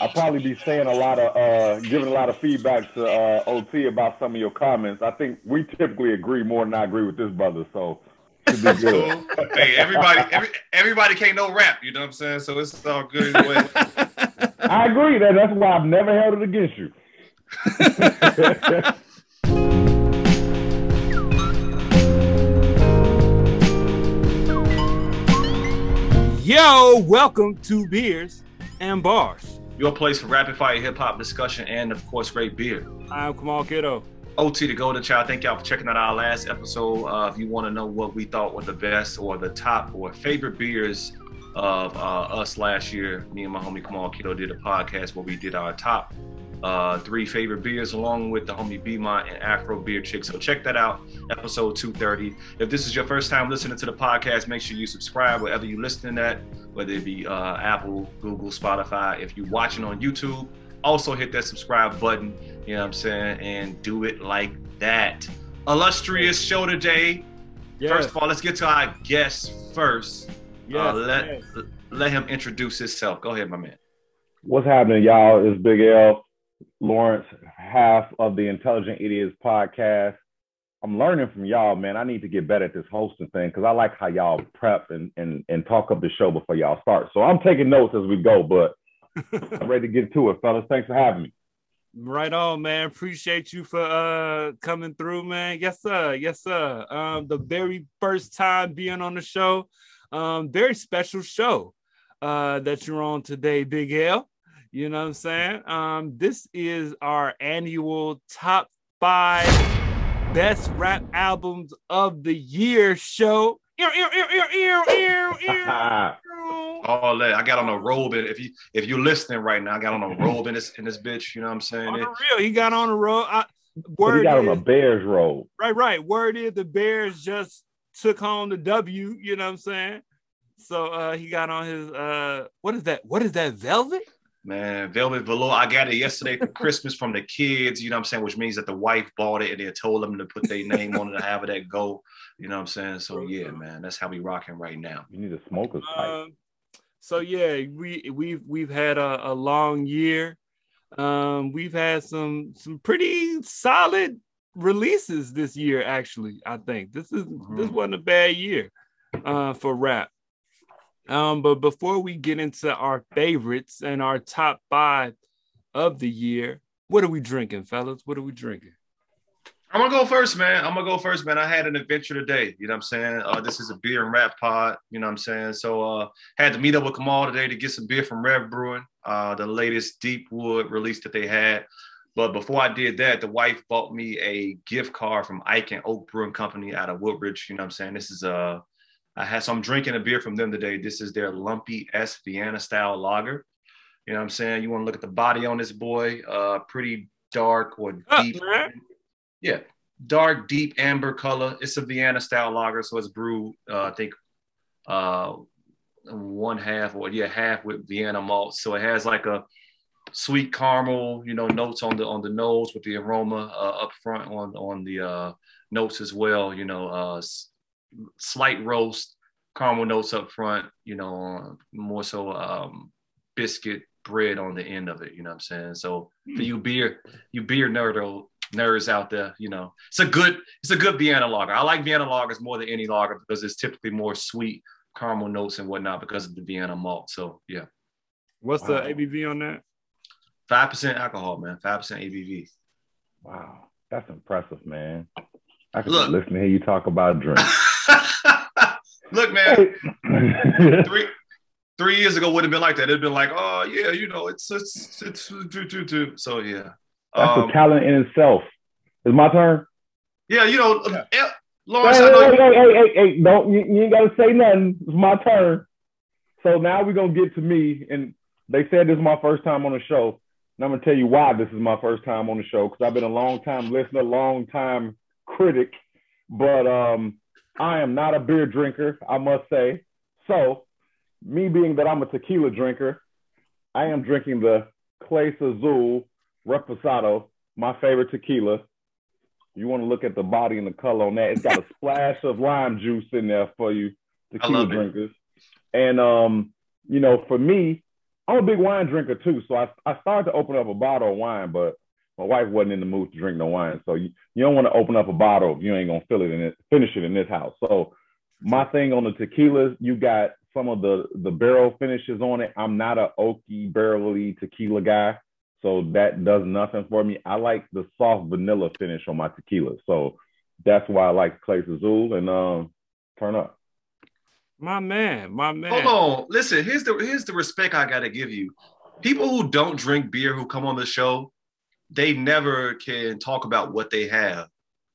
I'll probably be saying a lot of uh, giving a lot of feedback to uh, OT about some of your comments. I think we typically agree more than I agree with this brother, so should be good. hey, everybody, every, everybody can't know rap. You know what I'm saying? So it's all good. I agree that that's why I've never held it against you. Yo, welcome to Beers and Bars. Your place for rapid fire hip hop discussion and, of course, great beer. I'm Kamal Kiddo. OT the Golden Child. Thank y'all for checking out our last episode. Uh, if you want to know what we thought were the best or the top or favorite beers of uh, us last year, me and my homie Kamal Kiddo did a podcast where we did our top uh, three favorite beers along with the homie Beemont and Afro Beer Chick. So check that out, episode 230. If this is your first time listening to the podcast, make sure you subscribe wherever you're listening at, whether it be uh, Apple, Google, Spotify. If you're watching on YouTube, also hit that subscribe button, you know what I'm saying, and do it like that. Illustrious show today. Yes. First of all, let's get to our guest first. Yes, uh, let, yes. let him introduce himself. Go ahead, my man. What's happening, y'all? It's Big L, Lawrence, half of the Intelligent Idiots podcast. I'm learning from y'all, man. I need to get better at this hosting thing because I like how y'all prep and, and and talk up the show before y'all start. So I'm taking notes as we go, but I'm ready to get to it, fellas. Thanks for having me. Right on, man. Appreciate you for uh coming through, man. Yes, sir. Yes, sir. Um, the very first time being on the show. Um, very special show uh that you're on today, Big L. You know what I'm saying? Um, this is our annual top five best rap albums of the year show. Ew, ew, ew. All that I got on a robe, and if you if you're listening right now, I got on a robe in this in this bitch. You know what I'm saying? On It- real, he got on a robe. I, But he word got on a Bears robe. Right, right. Word is the Bears just took home the W, you know what I'm saying? So uh he got on his uh what is that? What is that velvet? Man, Velvet Velour. I got it yesterday for Christmas from the kids, you know what I'm saying? Which means that the wife bought it and they told them to put their name on it and have it at go. You know what I'm saying? So yeah, man, that's how we rocking right now. You need a smoker's pipe. Um so yeah, we we've we've had a, a long year. Um we've had some some pretty solid releases this year actually. I think this is this Mhm. wasn't a bad year uh for rap. Um, but before we get into our favorites and our top five of the year, what are we drinking, fellas? What are we drinking? I'm gonna go first, man. I'm gonna go first, man. I had an adventure today. You know what I'm saying? Uh, this is a beer and rap pod. You know what I'm saying? So uh, had to meet up with Kamal today to get some beer from Rev Brewing, uh, the latest deep wood release that they had. But before I did that, the wife bought me a gift card from Ike and Oak Brewing Company out of Woodridge. You know what I'm saying? This is uh, I had so I'm drinking a beer from them today. This is their Lumpy S Vienna style lager. You know what I'm saying? You want to look at the body on this boy? Uh, pretty dark or deep. man. Yeah, dark, deep amber color. It's a Vienna style lager, so it's brewed, uh, I think, uh, one half or yeah, half with Vienna malt. So it has like a sweet caramel, you know, notes on the on the nose with the aroma uh, up front on on the uh, notes as well. You know, uh, slight roast, caramel notes up front. You know, uh, more so um, biscuit bread on the end of it. You know what I'm saying? So for you beer, you beer nerd nerds out there, you know, it's a good it's a good Vienna lager. I like Vienna lagers more than any lager because it's typically more sweet caramel notes and whatnot because of the Vienna malt. So yeah, What's the ABV on that? five percent alcohol, man, five percent ABV. Wow, that's impressive, man. I can Look. just listen to hear you talk about drink. Look, man, three three years ago would have been like that. It'd been like, oh yeah, you know, it's it's it's, it's so yeah. That's Um, a talent in itself. Is my turn? yeah, you know, eh, Hey, Lawrence, hey, I know hey, you- hey, hey, hey, hey, don't you, you ain't gotta say nothing. It's my turn. So now we're gonna get to me, and they said this is my first time on the show, and I'm gonna tell you why this is my first time on the show because I've been a long time listener, long time critic, but um, I am not a beer drinker, I must say. So, me being that I'm a tequila drinker, I am drinking the Clase Azul Reposado, my favorite tequila. You want to look at the body and the color on that. It's got a splash of lime juice in there for you, tequila love it. And um, you know, for me, I'm a big wine drinker too. So I, I started to open up a bottle of wine, but my wife wasn't in the mood to drink no wine. So you, you don't want to open up a bottle if you ain't gonna fill it in it, finish it in this house. So my thing on the tequilas, you got some of the the barrel finishes on it. I'm not a oaky barrely tequila guy, so that does nothing for me. I like the soft vanilla finish on my tequila, so that's why I like Clase Azul and um, turn up. My man, my man. Hold on, listen. Here's the here's the respect I gotta give you. People who don't drink beer who come on the show, they never can talk about what they have.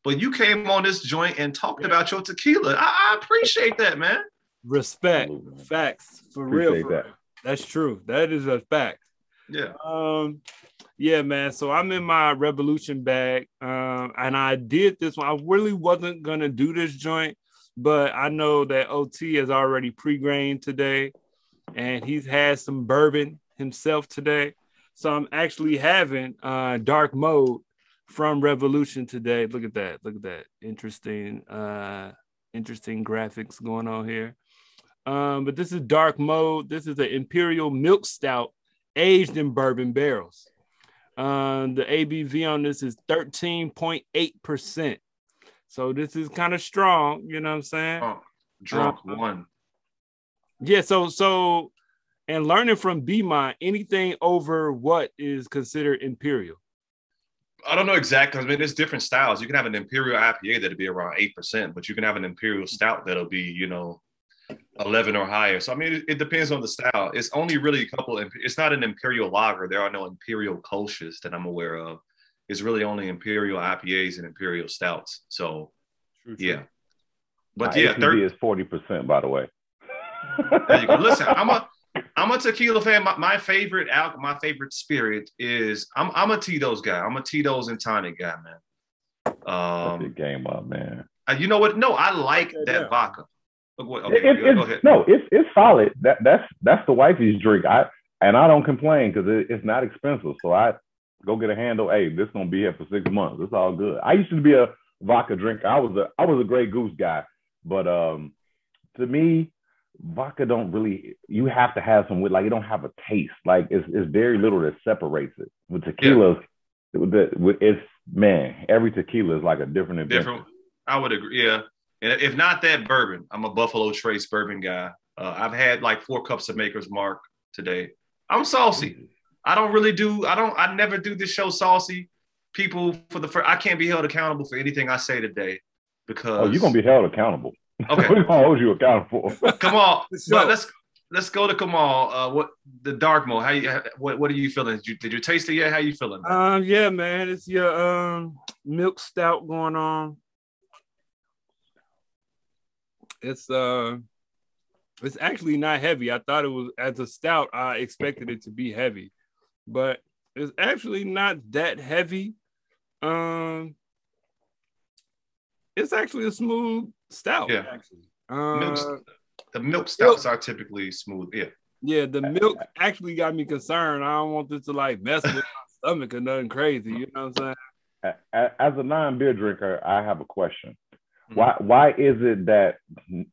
But you came on this joint and talked about your tequila. I, I appreciate that, man. Respect, Absolutely. facts for Appreciate real. For that. real. That's true. That is a fact. Yeah. Um, yeah, man. So I'm in my revolution bag. Um, and I did this one. I really wasn't gonna do this joint, but I know that OT has already pre-grained today, and he's had some bourbon himself today. So I'm actually having uh dark mode from Revolution today. Look at that. Look at that. Interesting, uh, interesting graphics going on here. Um, but this is dark mode. This is an imperial milk stout aged in bourbon barrels. Um, the ABV on this is 13.8%. So this is kind of strong, you know what I'm saying? Oh, drunk Uh, one. Yeah, so so and learning from BMont, anything over what is considered imperial. I don't know exactly. I mean, there's different styles. You can have an imperial IPA that'll be around eight percent, but you can have an imperial stout that'll be, you know, eleven or higher. So I mean, it, it depends on the style. It's only really a couple. Of, it's not an imperial lager. There are no imperial kolsches that I'm aware of. It's really only imperial IPAs and imperial stouts. So yeah, but My yeah, ABV third. is forty percent, by the way. There you go. Listen, I'm a I'm a tequila fan. My, my favorite alcohol, my favorite spirit is I'm I'm a Tito's guy. I'm a Tito's and tonic guy, man. That's Um, your game up, man. Uh, you know what? No, I like Yeah, that yeah. vodka. Look what- It- it- go, go ahead. No, it's it's solid. That that's that's the wifey's drink. I and I don't complain because it, it's not expensive. So I go get a handle. Hey, this gonna be here for six months. It's all good. I used to be a vodka drinker. I was a I was a Grey Goose guy, but um, to me, vodka don't really. You have to have some with like it don't have a taste. Like it's it's very little that separates it. With tequilas, with the, it's man. Every tequila is like a different adventure. Different. I would agree. Yeah, and if not that bourbon, I'm a Buffalo Trace bourbon guy. Uh, I've had like four cups of Maker's Mark today. I'm saucy. I don't really do. I don't. I never do this show saucy. People for the first. I can't be held accountable for anything I say today because. Oh, you're gonna be held accountable. Okay. We're gonna hold you accountable. Come on, So- let's let's go to Kamal. Uh, what the dark mode? How you? What what are you feeling? Did you, did you taste it yet? How you feeling? man? Um, yeah, man, it's your um milk stout going on. It's uh it's actually not heavy. I thought it was as a stout, I expected it to be heavy, but it's actually not that heavy. Um it's actually a smooth stout, Yeah. actually. Uh, Milk- the milk stouts are typically smooth. Yeah. yeah, the milk actually got me concerned. I don't want this to like mess with my stomach or nothing crazy. You know what I'm saying? A- a- As a non-beer drinker, I have a question. Mhm. Why why is it that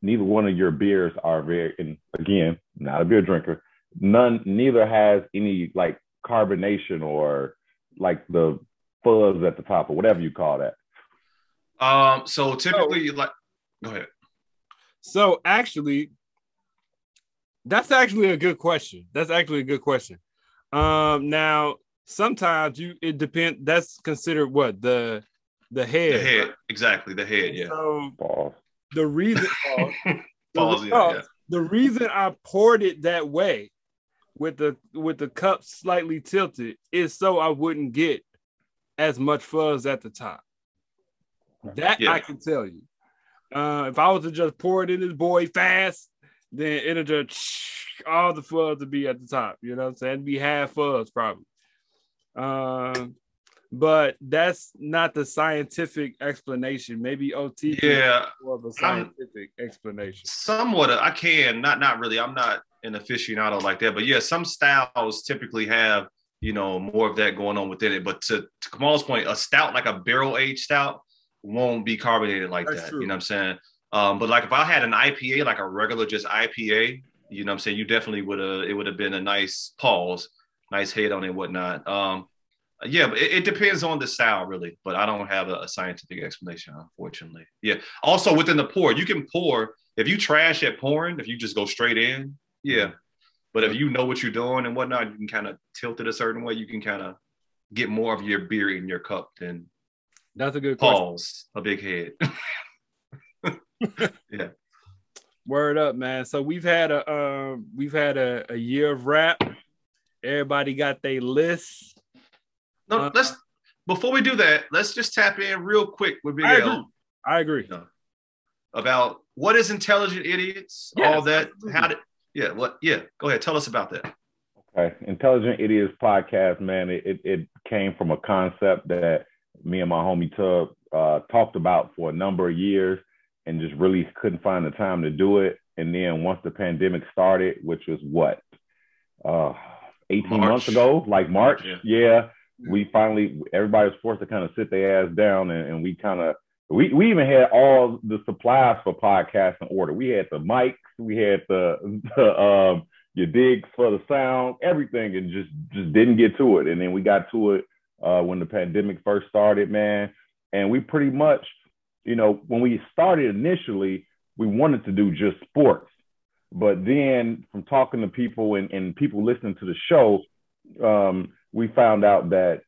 neither one of your beers are very and again, not a beer drinker, none neither has any like carbonation or like the fuzz at the top or whatever you call that. Um. So typically, you like. Go ahead. So actually, that's actually a good question. That's actually a good question. Um, now sometimes you it depends. That's considered what the the head. The head. Exactly. The head. Yeah. So Pause. the reason Pause. the, Yeah, yeah. the reason I poured it that way with the with the cup slightly tilted is so I wouldn't get as much fuzz at the top. That Yeah. I can tell you. Uh, if I was to just pour it in this boy fast, then it'll just all the fuzz to be at the top. You know what I'm saying? It'd be half fuzz probably. Um, but that's not the scientific explanation. Maybe OT Yeah. more of a scientific explanation. Somewhat. uh, I can. Not. Not really. I'm not an aficionado like that. But yeah, some styles typically have you know more of that going on within it. But to, to Kamal's point, a stout like a barrel aged stout won't be carbonated like That's that. true. You know what I'm saying? Um, but like if I had an IPA, like a regular just IPA, you know what I'm saying, you definitely would have it would have been a nice pause, nice head on it, whatnot. Um, yeah, but it, it, depends on the style, really. But I don't have a, a, scientific explanation, unfortunately. Yeah. Also, within the pour, you can pour if you trash at pouring. If you just go straight in, yeah. But if you know what you're doing and whatnot, you can kind of tilt it a certain way. You can kind of get more of your beer in your cup than that's a good pause, question. a big head. yeah. Word up, man. So we've had a um, we've had a, a year of rap. Everybody got their list. No, uh, let's before we do that, let's just tap in real quick with Big I L. Agree. I agree. about what is intelligent idiots, yes, all that. Absolutely. How did yeah, what yeah, go ahead. Tell us about that. Okay. Intelligent Idiots podcast, man, it, it, it came from a concept that me and my homie Tub uh, talked about for a number of years and just really couldn't find the time to do it. And then once the pandemic started, which was what, uh, 18 March. months ago, like March, yeah. yeah. we finally, everybody was forced to kind of sit their ass down and, and we kind of, we, we even had all the supplies for podcast in order. We had the mics, we had the, the um, your digs for the sound, everything, and just just didn't get to it. And then we got to it uh, when the pandemic first started, man. And we pretty much, you know, when we started initially, we wanted to do just sports. But then from talking to people and, and people listening to the show, um, we found out that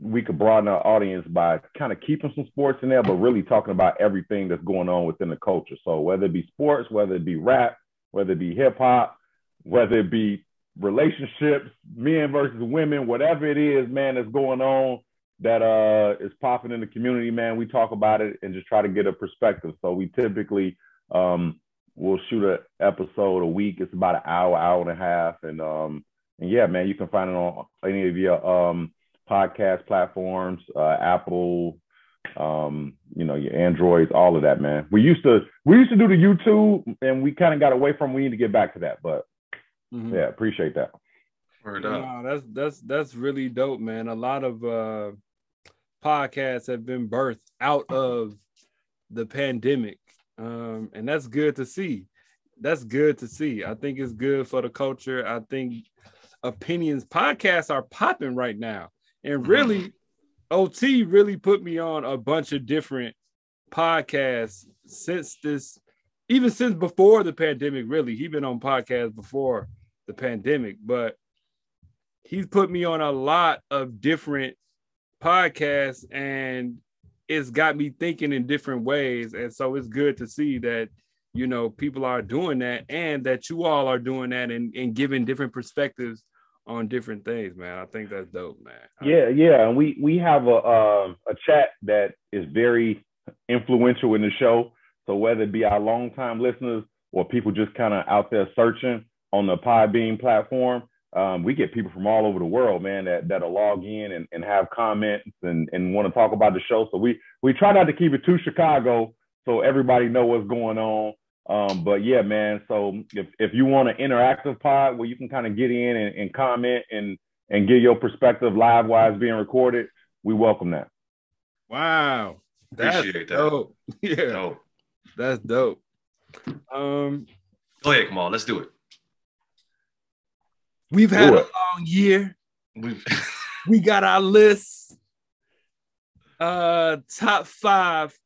we could broaden our audience by kind of keeping some sports in there, but really talking about everything that's going on within the culture. So whether it be sports, whether it be rap, whether it be hip hop, whether it be relationships, men versus women, whatever it is, man, that's going on that uh is popping in the community, man. We talk about it and just try to get a perspective. So we typically um we'll shoot an episode a week. It's about an hour, hour and a half. And um and yeah, man, you can find it on any of your um podcast platforms, uh Apple, um, you know, your Androids, all of that, man. We used to we used to do the YouTube and we kind of got away from we need to get back to that, but Mm-hmm. Yeah, appreciate that. Word up. that's that's that's really dope, man. A lot of uh podcasts have been birthed out of the pandemic. Um, and that's good to see. That's good to see. I think it's good for the culture. I think opinions podcasts are popping right now. And mm-hmm. really, OT really put me on a bunch of different podcasts since this, even since before the pandemic, really. He been on podcasts before the pandemic, but he's put me on a lot of different podcasts and it's got me thinking in different ways. And so it's good to see that, you know, people are doing that and that you all are doing that and, and giving different perspectives on different things, man. I think that's dope, man. Yeah, yeah. And we we have a uh, a chat that is very influential in the show. So whether it be our longtime listeners or people just kind of out there searching, on the Podbean platform, um, we get people from all over the world, man, that that'll log in and, and have comments and, and want to talk about the show. So we we try not to keep it too Chicago so everybody know what's going on. Um, but yeah, man. So if, if you want an interactive pod where you can kind of get in and, and comment and and get your perspective live wise being recorded, we welcome that. Wow. That's Appreciate that. dope. Yeah. Dope. That's dope. Um go ahead, come on, let's do it. We've had a long year. We've we got our list. Uh top five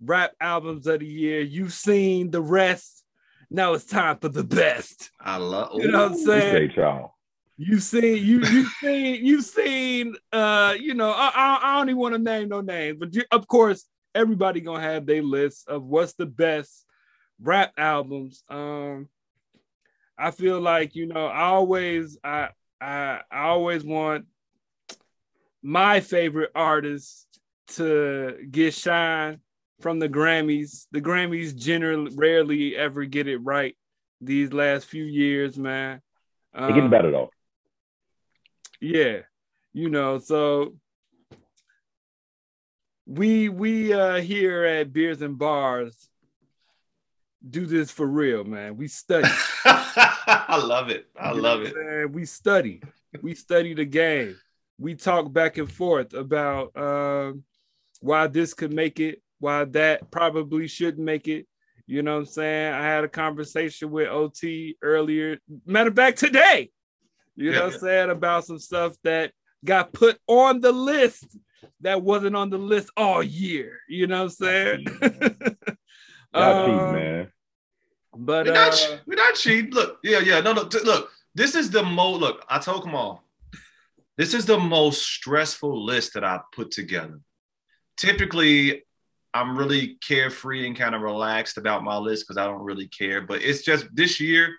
rap albums of the year. You've seen the rest. Now it's time for the best. I love you know what I'm saying. y'all. You've seen you you seen you've seen uh you know I, I, I don't even want to name no names, but you, of course everybody gonna have their list of what's the best rap albums. Um, I feel like you know I always I I, I always want my favorite artists to get shine from the Grammys. The Grammys generally rarely ever get it right these last few years, man. Um, They're getting better though. Yeah, you know, so we we uh here at Beers and Bars do this for real, man. We study. I love it. I love it. Man, we study. We study the game. We talk back and forth about uh, why this could make it, why that probably shouldn't make it. You know what I'm saying? I had a conversation with OT earlier. Matter of fact, today. You know what I'm saying? About some stuff that got put on the list that wasn't on the list all year. You know what I'm saying? Y'all cheating, um, man. But we're not, uh, we're not cheating. Look, yeah, yeah, no, no. T- look, this is the most. Look, I told them all. This is the most stressful list that I put together. Typically, I'm really carefree and kind of relaxed about my list because I don't really care. But it's just this year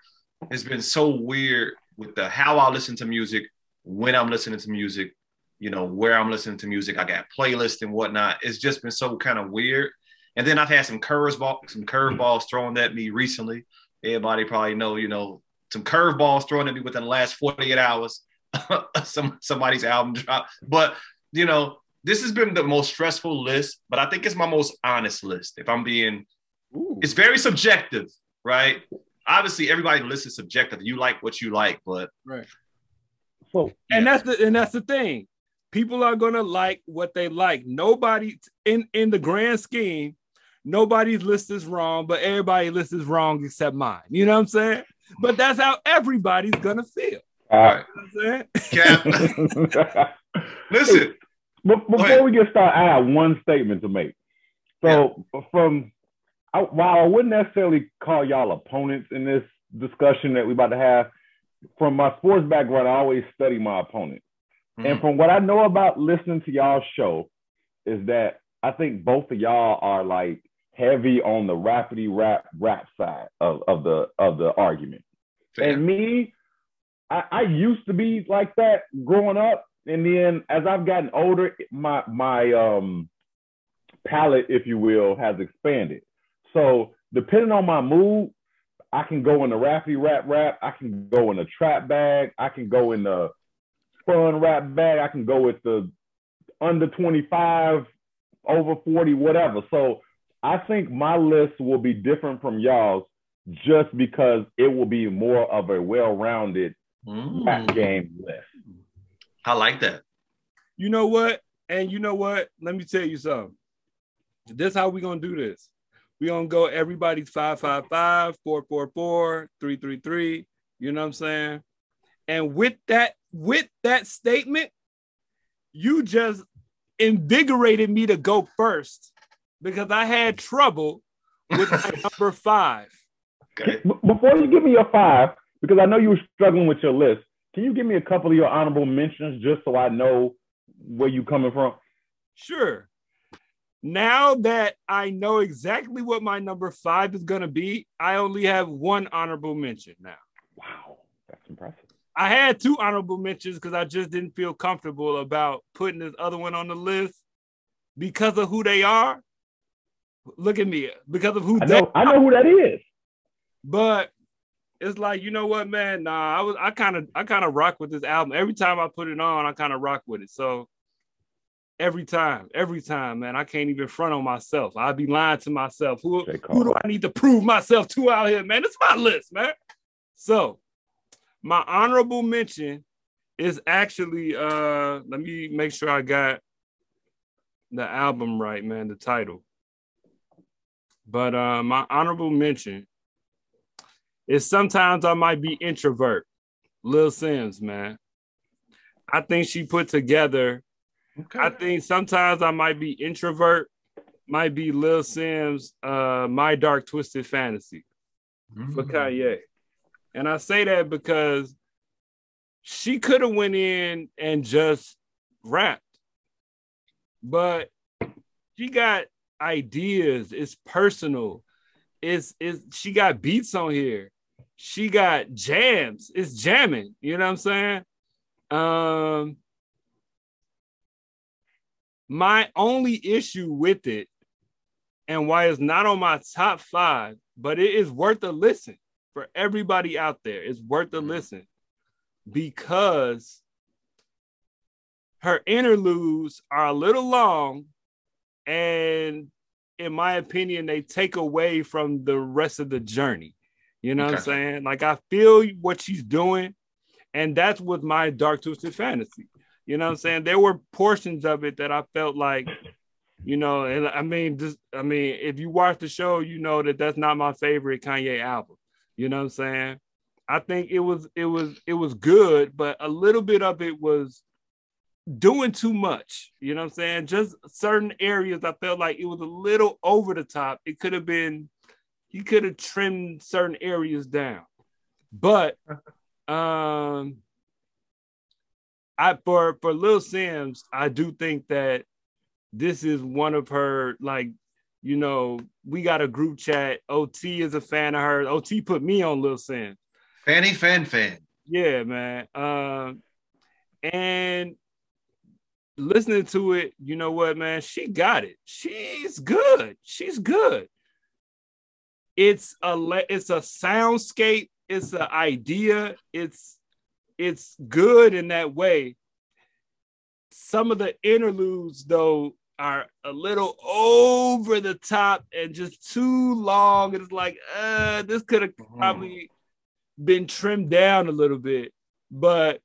has been so weird with the how I listen to music, when I'm listening to music, you know, where I'm listening to music. I got playlists and whatnot. It's just been so kind of weird. And then I've had some curveballs, some curveballs thrown at me recently. Everybody probably know, you know, some curveballs thrown at me within the last 48 hours. some somebody's album drop. But you know, this has been the most stressful list, but I think it's my most honest list. If I'm being, Ooh. it's very subjective, right? Obviously, everybody list is subjective. You like what you like, but right. Well, and that's the and that's the thing. People are gonna like what they like. Nobody in in the grand scheme, nobody's list is wrong, but everybody's list is wrong except mine. You know what I'm saying? But that's how everybody's gonna feel. All right. You know Cap. Listen, but before we get started, I have one statement to make. So yeah. from I, while I wouldn't necessarily call y'all opponents in this discussion that we're about to have, from my sports background, I always study my opponent. Mm-hmm. And from what I know about listening to y'all show, is that I think both of y'all are like heavy on the rapidy rap rap side of, of the of the argument. Fair. And me, I, I used to be like that growing up, and then as I've gotten older, my my um palette, if you will, has expanded. So depending on my mood, I can go in the rappy rap rap. I can go in the trap bag. I can go in the fun rap bag. I can go with the under 25, over 40, whatever. So I think my list will be different from y'all's just because it will be more of a well-rounded mm. rap game list. I like that. You know what? And you know what? Let me tell you something. This how we gonna do this. We gonna go everybody's 555, 444, 333. You know what I'm saying? And with that, with that statement, you just invigorated me to go first because I had trouble with my number five. Okay. Before you give me your five, because I know you were struggling with your list, can you give me a couple of your honorable mentions just so I know where you're coming from? Sure. Now that I know exactly what my number five is going to be, I only have one honorable mention now. Wow, that's impressive. I had two honorable mentions because I just didn't feel comfortable about putting this other one on the list because of who they are. Look at me, because of who I know. I know who that is. But it's like you know what, man. Nah, I was I kind of I kind of rock with this album. Every time I put it on, I kind of rock with it. So every time, every time, man, I can't even front on myself. I'd be lying to myself. Who who do I need to prove myself to out here, man? It's my list, man. So my honorable mention is actually uh let me make sure I got the album right, man, the title. But uh my honorable mention is sometimes I might be introvert. Lil Simz, man. I think she put together. Okay. I think sometimes I might be introvert, might be Lil Simz, uh, My Dark Twisted Fantasy mm-hmm. for Kanye. And I say that because she could have went in and just rapped, but she got ideas. It's personal. It's, it's she got beats on here she got jams. It's jamming. You know what I'm saying? Um, my only issue with it and why it's not on my top five, but it is worth a listen for everybody out there. It's worth a listen because her interludes are a little long and in my opinion they take away from the rest of the journey you know okay. what I'm saying? Like I feel what she's doing, and that's with my dark twisted fantasy. You know what I'm saying? There were portions of it that I felt like You know, and I mean, just I mean, if you watch the show, you know that that's not my favorite Kanye album. You know what I'm saying? I think it was it was it was good, but a little bit of it was doing too much. You know what I'm saying? Just certain areas I felt like it was a little over the top. It could have been he could have trimmed certain areas down. But um I for for Lil Simz, I do think that this is one of her like you know we got a group chat ot is a fan of her ot put me on Lil Simz fanny fan fan yeah man um and listening to it you know what man? She got it. She's good. She's good. It's a it's a soundscape. It's an idea. It's it's good in that way. Some of the interludes though are a little over the top and just too long. It's like, uh, this could have mm-hmm. probably been trimmed down a little bit, but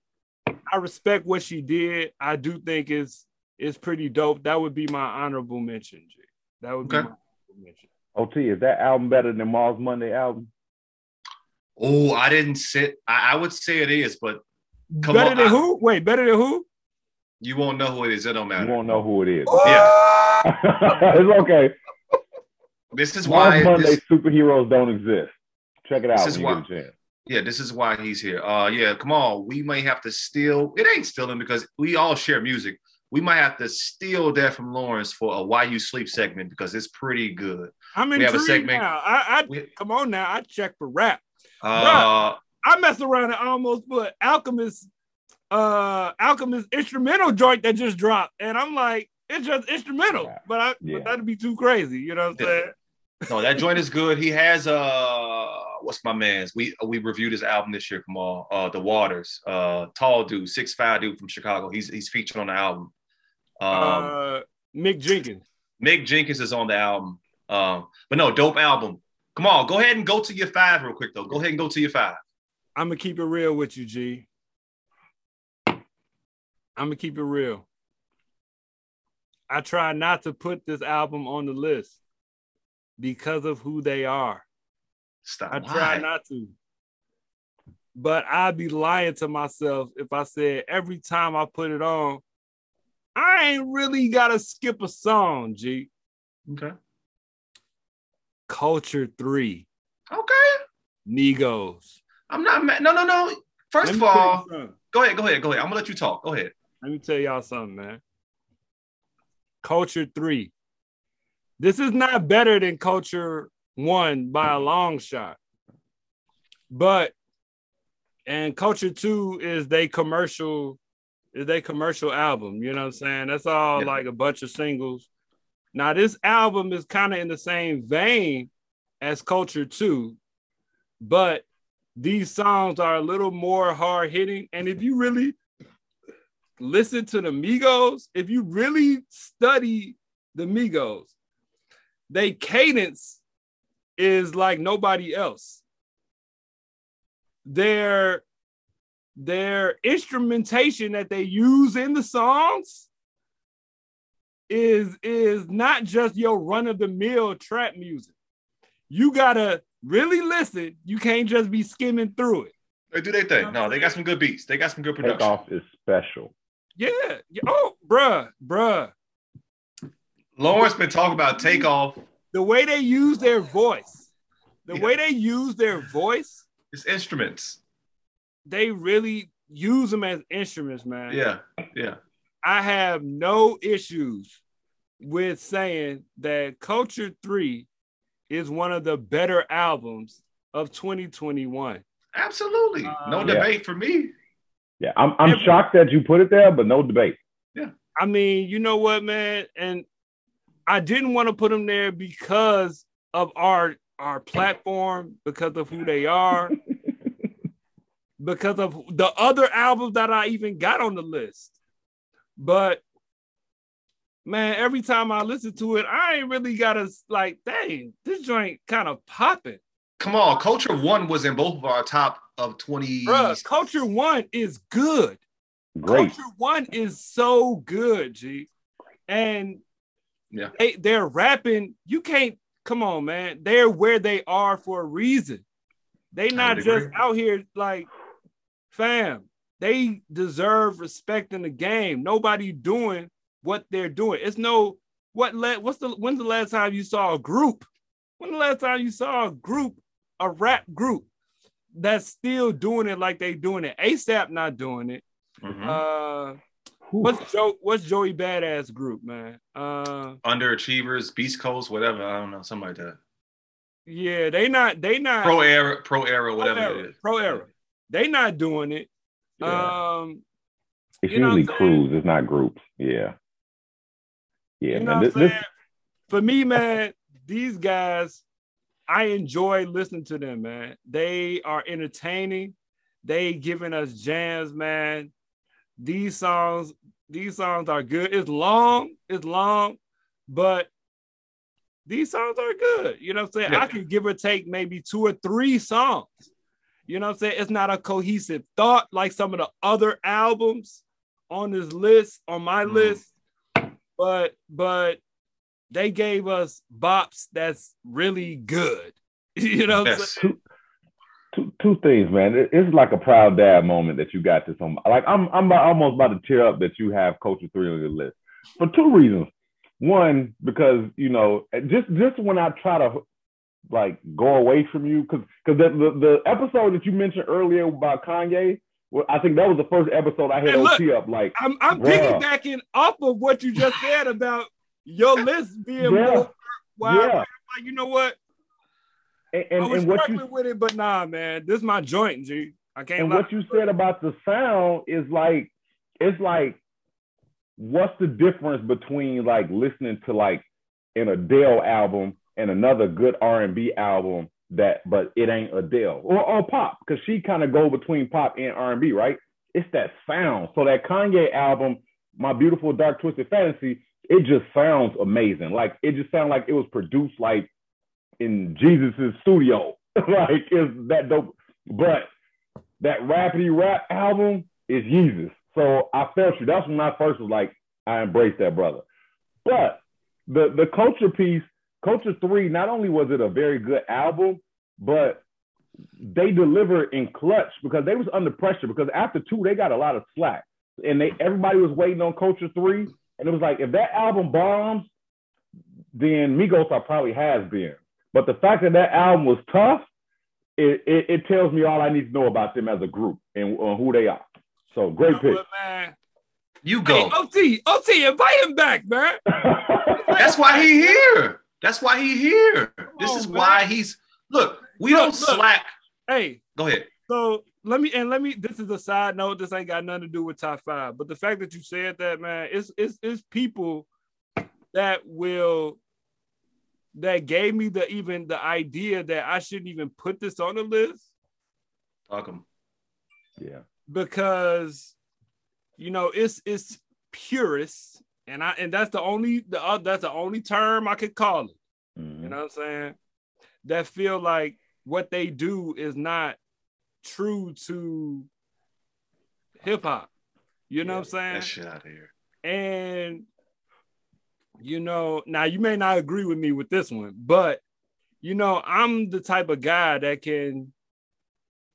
I respect what she did. I do think it's it's pretty dope. That would be my honorable mention. G. That would okay. be my honorable mention. OT, is that album better than Mars Monday album? Oh, I didn't sit. I, I would say it is, but better on, than I, who? Wait, better than who? You won't know who it is. It don't matter. You won't know who it is. Yeah. it's okay. This is why Monday this, superheroes don't exist. Check it out. This is why, yeah, this is why he's here. Uh yeah, come on. We may have to steal it ain't stealing because we all share music. We might have to steal that from Lawrence for a Why You Sleep segment because it's pretty good. I'm in we have a segment. Now. I, I we, come on now. I check for rap. Uh, I messed around and almost put Alchemist uh Alchemist instrumental joint that just dropped, and I'm like, it's just instrumental, but I yeah. but that'd be too crazy. You know what I'm saying? No, that joint is good. He has uh what's my man's? We we reviewed his album this year, Kamal. Uh The Waters. Uh tall dude, six five dude from Chicago. He's he's featured on the album. Um uh, Mick Jenkins. Mick Jenkins is on the album. Um, but no, dope album. Come on, go ahead and go to your five real quick though. Go ahead and go to your five. I'm gonna keep it real with you, G. I'm gonna keep it real. I try not to put this album on the list because of who they are. Stop. I try not to. But I'd be lying to myself if I said every time I put it on, I ain't really gotta skip a song, G. Okay. Culture three. Okay. Migos. I'm not mad. No, no, no. First of all, go ahead, go ahead, go ahead. I'm gonna let you talk. Go ahead. Let me tell y'all something, man. Culture three. This is not better than Culture one by a long shot. But and Culture two is they commercial, is they commercial album. You know what I'm saying? That's all yeah. like a bunch of singles. Now, this album is kind of in the same vein as Culture two, but these songs are a little more hard hitting. And if you really listen to the Migos, if you really study the Migos, they cadence is like nobody else. Their their instrumentation that they use in the songs is is not just your run of the mill trap music. You gotta really listen. You can't just be skimming through it. They do their thing. No, they got some good beats. They got some good production. Takeoff is special. Yeah. Oh, bruh, bruh. Lawrence been talking about takeoff. The way they use their voice, the yeah. way they use their voice, it's instruments. They really use them as instruments, man. Yeah, yeah. I have no issues with saying that Culture 3 is one of the better albums of 2021. Absolutely. No uh, debate yeah. for me. Yeah, I'm I'm shocked that you put it there, but no debate. Yeah. I mean, you know what, man? And I didn't want to put them there because of our our platform, because of who they are, because of the other albums that I even got on the list. But man, every time I listen to it, I ain't really got to like, dang, this joint kind of popping. Come on, Culture One was in both of our top of 20. Bruh, Culture One is good. Great. Culture One is so good, G. And Yeah. They they're rapping. You can't come on, man. They're where they are for a reason. They not just agree. out here like fam. They deserve respect in the game. Nobody doing what they're doing. It's no what let what's the when's the last time you saw a group? When the last time you saw a group, a rap group that's still doing it like they doing it? ASAP not doing it. Mhm. Uh. What's Joe what's Joey Badass group, man? Uh Underachievers, Beast Coast, whatever. I don't know, something like that. yeah, they not they not Pro era, pro era, pro whatever era, it is. pro era. They not doing it. Yeah. Um it's you usually what I'm saying? crews. It's not groups. Yeah. Yeah, you know man. what This, I'm this saying? For me, man, these guys, I enjoy listening to them, man. They are entertaining. They giving us jams, man. These songs, these songs are good. It's long, it's long, but these songs are good. You know what I'm saying? Yeah. I could give or take maybe two or three songs. You know what I'm saying? It's not a cohesive thought like some of the other albums on this list, on my Mhm. list. But but they gave us bops that's really good. You know Yes. Two things, man. It- it's like a proud dad moment that you got this on. Like I'm I'm about- almost about to tear up that you have Culture Three on your list for two reasons. One, because you know, just just when I try to like go away from you, because because the, the the episode that you mentioned earlier about Kanye, well, I think that was the first episode I hit Hey, look. OT up. Like, I'm I'm Bruh. piggybacking off of what you just said about your list being yeah, more wow. yeah, Like, you know what? And I and, was and what struggling you with it, but nah, man, this is my joint, G. I can't and lie. what you said about the sound is like it's like what's the difference between like listening to like an Adele album and another good R&B album that but it ain't Adele? Or, or pop because she kind of go between pop and R&B right? It's that sound. So that Kanye album my beautiful dark twisted fantasy it just sounds amazing. Like it just sounds like it was produced like in Jesus's studio like it's that dope but that rapidy rap album is Jesus. So I felt you. That's when I first was like, I embraced that brother. But the the culture piece, culture three, not only was it a very good album, but they delivered in clutch because they was under pressure because after two they got a lot of slack and they everybody was waiting on culture three and it was like if that album bombs then migos are probably has been but the fact that that album was tough it, it, it tells me all I need to know about them as a group and uh, who they are. So You great know pick. what, man? You Hey, go. OT, OT, invite him back, man. That's why he here. That's why he here. This on, is man. why he's look. We Look, don't look. slack. Hey, Go ahead. so let me and let me. This is a side note. This ain't got nothing to do with top five. But the fact that you said that, man, it's it's it's people that will that gave me the even the idea that I shouldn't even put this on the list Fuck him. yeah. because you know it's it's purist and I and that's the only the uh, that's the only term I could call it. Mhm. You know what I'm saying? That feel like what they do is not true to hip hop. You know what I'm saying? That shit out of here. And you know, now you may not agree with me with this one, but you know, I'm the type of guy that can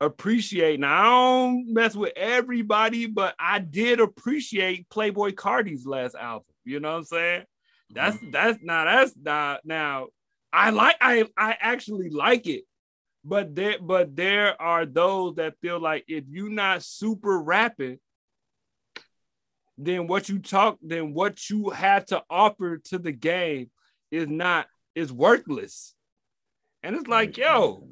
appreciate. Now I don't mess with everybody, but I did appreciate Playboi Carti's last album. You know what I'm saying? Mm-hmm. That's that's now that's not now I like I I actually like it. But there but there are those that feel like if you're not super rapping, then what you talk, then what you have to offer to the game is not is worthless. And it's like, yo,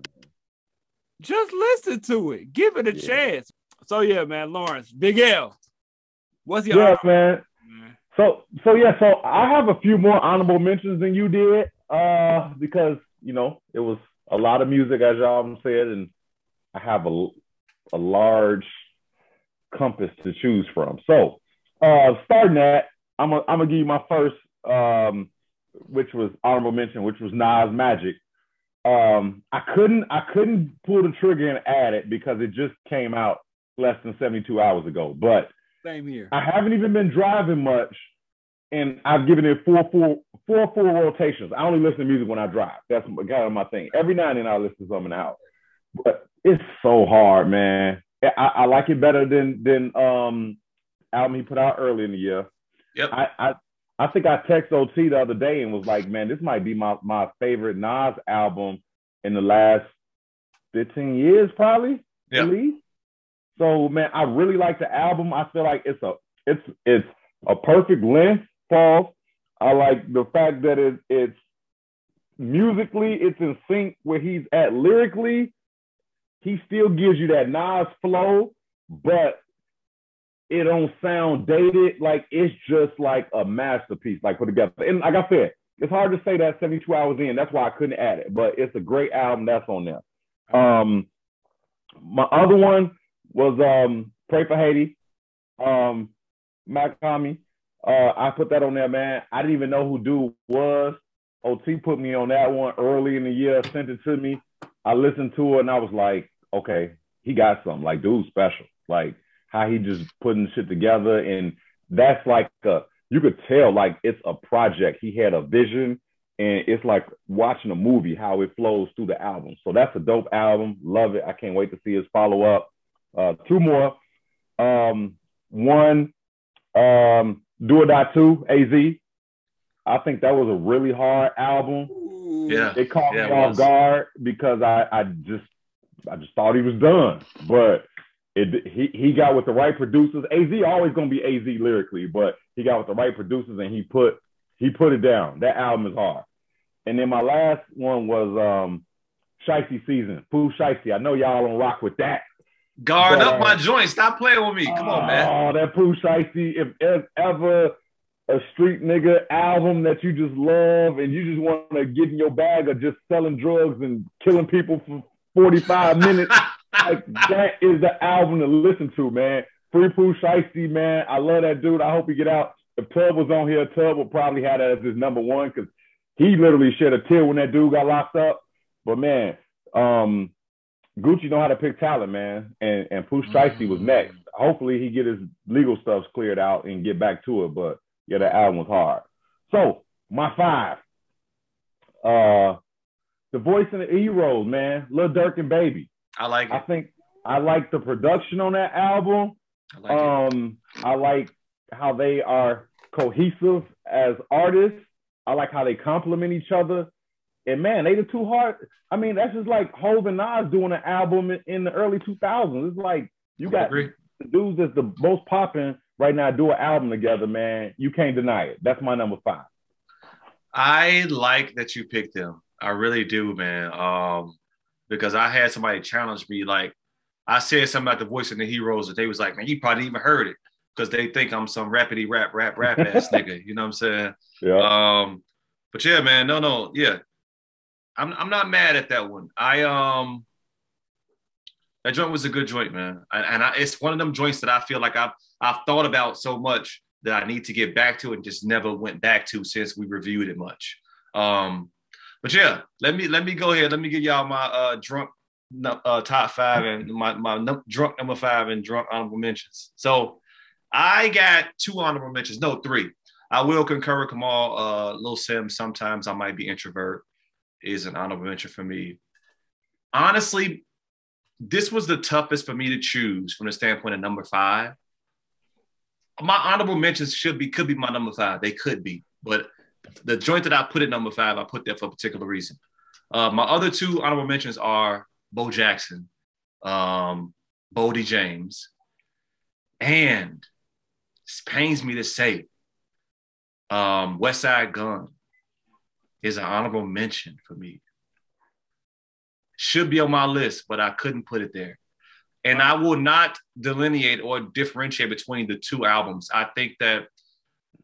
just listen to it, give it a Yeah. chance. So yeah, man, Lawrence, Big L. What's your Yeah, man. man? So so yeah, so I have a few more honorable mentions than you did, uh, because you know it was a lot of music as y'all said, and I have a a large compass to choose from. So uh, starting at, I'm gonna give you my first, um, which was honorable mention, which was Nas Magic. Um, I couldn't I couldn't pull the trigger and add it because it just came out less than 72 hours ago, but Same here. I haven't even been driving much, and I've given it four full four full rotations. I only listen to music when I drive. That's kind of my thing. Every now and then I listen to something out, but it's so hard, man. I, I like it better than than um album he put out early in the year. Yep. I, I I think I texted OT the other day and was like, man, this might be my my favorite Nas album in the last 15 years, probably Yeah. at least. So man, I really like the album. I feel like it's a it's it's a perfect length, Paul. I like the fact that it it's musically it's in sync where he's at lyrically. He still gives you that Nas flow, but it don't sound dated. Like it's just like a masterpiece, like put together. And like I said, it's hard to say that 72 hours in. That's why I couldn't add it, but it's a great album that's on there. Um, my other one was um Pray for Haiti. Um, Mach-Hommy. Uh, I put that on there, man. I didn't even know who dude was. OT put me on that one early in the year, sent it to me. I listened to it and I was like, okay, he got something. Like, dude, special. Like how he just putting shit together, and that's like a you could tell like it's a project. He had a vision, and it's like watching a movie how it flows through the album. So that's a dope album. Love it. I can't wait to see his follow up. Uh, two more. Um, one, um, Doe or Die Two, AZ. I think that was a really hard album. Yeah. It caught Yeah, me it off was. guard because I, I just I just thought he was done. But it he he got with the right producers. AZ always gonna be AZ lyrically, but he got with the right producers and he put he put it down. That album is hard. And then my last one was um Shiesty Season, Pooh Shiesty. I know y'all don't rock with that. Guard But, up uh, my joint. Stop playing with me. Come on, man. Oh, that Pooh Shiesty. If there's ever a street nigga album that you just love and you just want to get in your bag of just selling drugs and killing people for 45 minutes, like that is the album to listen to, man. Free Pooh Shiesty, man. I love that dude. I hope he get out. If Tub was on here, Tub would probably have that as his number one because he literally shed a tear when that dude got locked up. But man, um, Gucci know how to pick talent, man. And and Pooh Shiesty was next. Hopefully he get his legal stuff cleared out and get back to it. But yeah, that album was hard. So my five. Uh the voice and the heroes, man. Lil Durk and Baby. I like I think I like the production on that album. I like it. Um, I like how they are cohesive as artists. I like how they complement each other. And man, they the two hard. I mean, that's just like Hov and Nas doing an album in, in the early 2000s. It's like you got the dudes that's the most popping right now do an album together, man. You can't deny it. That's my number five. I like that you picked them. I really do, man. Um, because I had somebody challenge me. Like I said something about the voice and the heroes that they was like, man, you probably even heard it because they think I'm some rapidy rap rap rap ass nigga. You know what I'm saying? Yeah. Um, but yeah, man, no, no, yeah. I'm I'm not mad at that one. I um that joint was a good joint, man. And, and I, it's one of them joints that I feel like I've I've thought about so much that I need to get back to and just never went back to since we reviewed it much. Um, but yeah, let me let me go ahead. Let me give y'all my uh drunk uh top five and my my num- drunk number five and drunk honorable mentions. So I got two honorable mentions, no three. I will concur with Kamal. Uh, Lil Simz. Sometimes I might be introvert. Is an honorable mention for me. Honestly, this was the toughest for me to choose from the standpoint of number five. My honorable mentions should be could be my number five. They could be, but the joint that I put at number five, I put there for a particular reason. Uh, my other two honorable mentions are Bo Jackson, um, Boldy James, and this pains me to say, um, Westside Gunn is an honorable mention for me. Should be on my list, but I couldn't put it there. And I will not delineate or differentiate between the two albums. I think that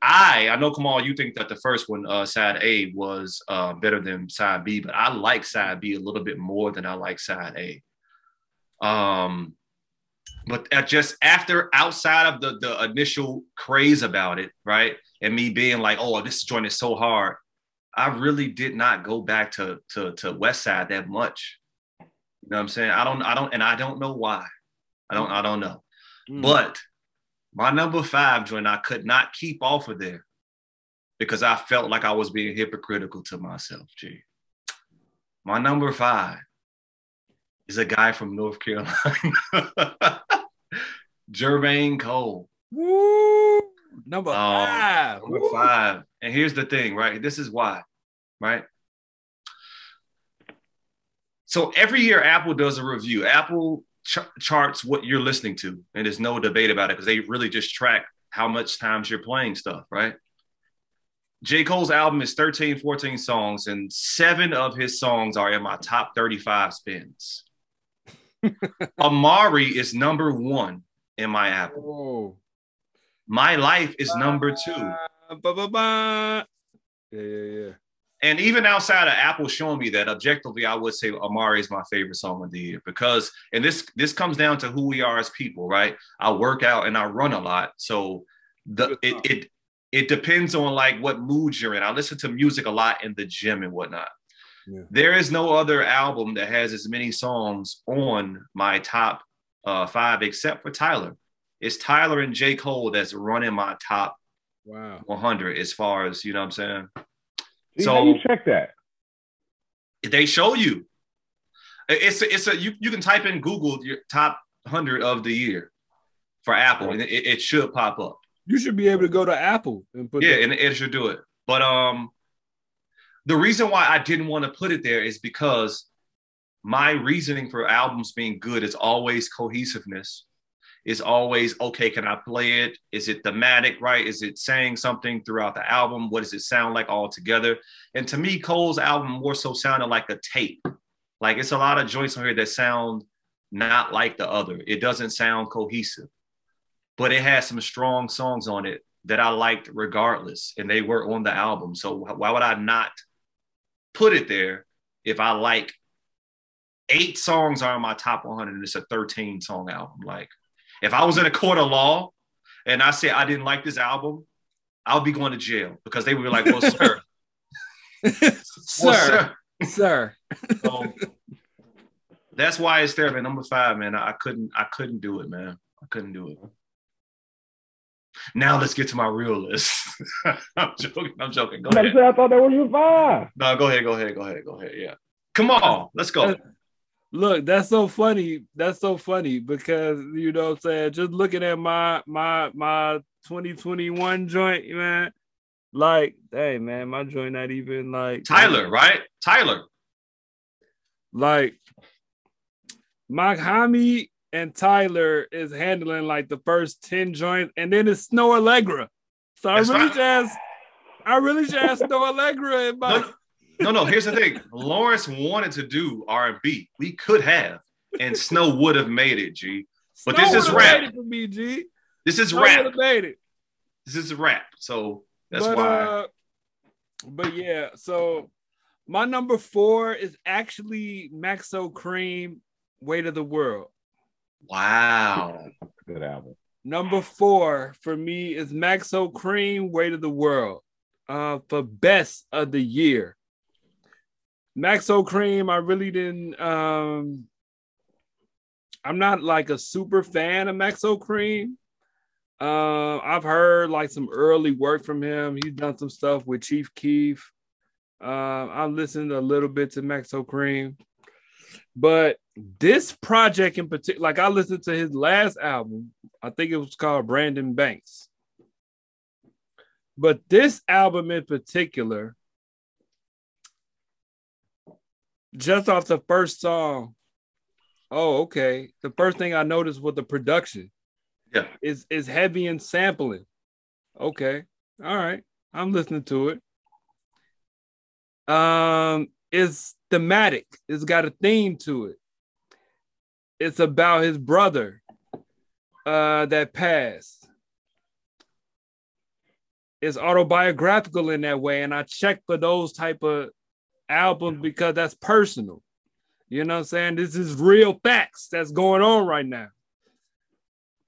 I, I know Kamal, you think that the first one, uh, side A, was uh, better than side B, but I like side B a little bit more than I like side A. Um, but at just after outside of the the initial craze about it, right, and me being like, oh, this joint is so hard, I really did not go back to to to Westside that much. You know what I'm saying? I don't, I don't, and I don't know why. I don't, I don't know. Mm. But my number five joint, I could not keep off of there. because I felt like I was being hypocritical to myself, G. My number five is a guy from North Carolina, Jermaine Cole. Woo! Number Um, five. Number Woo. five. And here's the thing, right? This is why, right? So every year, Apple does a review. Apple ch- charts what you're listening to, and there's no debate about it because they really just track how much times you're playing stuff, right? J. Cole's album is 13, 14 songs, and seven of his songs are in my top 35 spins. Amari is number one in my Apple. Oh. My Life is number two. Ba, ba, ba. Yeah, yeah, yeah. And even outside of Apple showing me that, objectively, I would say Amari is my favorite song of the year because, and this this comes down to who we are as people, right? I work out and I run a lot, so the it it it depends on like what mood you're in. I listen to music a lot in the gym and whatnot. Yeah. There is no other album that has as many songs on my top uh, five except for Tyler. It's Tyler and J. Cole that's running my top Wow. 100 as far as you know what I'm saying. See, So- how you check that? they show you. It's a, it's a you, you can type in Google your top hundred of the year for Apple, and it, it should pop up. You should be able to go to Apple and put Yeah, that- and it should do it. But um, the reason why I didn't want to put it there is because my reasoning for albums being good is always cohesiveness. Is always okay. Can I play it? Is it thematic? Right? Is it saying something throughout the album? What does it sound like all together? And to me, Cole's album more so sounded like a tape. Like it's a lot of joints on here that sound not like the other. It doesn't sound cohesive, but it has some strong songs on it that I liked regardless, and they were on the album. So why would I not put it there if I like eight songs are on my top 100 and it's a 13 song album? Like if I was in a court of law and I said I didn't like this album, I'll be going to jail because they would be like, "Well, sir, well, sir, sir. So, that's why it's there, man. Number five, man. I couldn't, I couldn't do it, man. I couldn't do it. Now let's get to my real list. I'm joking. I'm joking. Go ahead. I thought that was your five. No, go ahead. Go ahead. Go ahead. Go ahead. Yeah. Come on. Let's go. Look, that's so funny. That's so funny because you know I'm saying. Just looking at my my my 2021 joint, man. Like, hey man, my joint not even like Tyler, right? Tyler. Like Mach-Hommy and Tyler is handling like the first 10 joints, and then it's Snoh Aalegra. So I really fine. ask, I really just Snoh Aalegra in my No, no, no. Here's the thing. Lawrence wanted to do R&B. We could have, and Snoh would have made it, G. But Snoh this is rap. made it for me, G. This is Snoh rap. made it. This is rap. So that's but, why. Uh, but yeah, so my number four is actually Maxo Kream, Weight of the World. wow. Good album. Number four for me is Maxo Kream, Weight of the World, uh, for best of the year. Maxo Kream, I really didn't. Um, I'm not like a super fan of Maxo Kream. Uh, I've heard like some early work from him. He's done some stuff with Chief Keef. Uh, I've listened a little bit to Maxo Kream, but this project in particular, like I listened to his last album, I think it was called Brandon Banks. But this album in particular, just off the first song, oh, okay. The first thing I noticed was the production. Yeah. Is is heavy in sampling. Okay. All right. I'm listening to it. Um, it's thematic. It's got a theme to it. It's about his brother uh that passed. It's autobiographical in that way, and I check for those type of albums because that's personal. You know what I'm saying? This is real facts that's going on right now.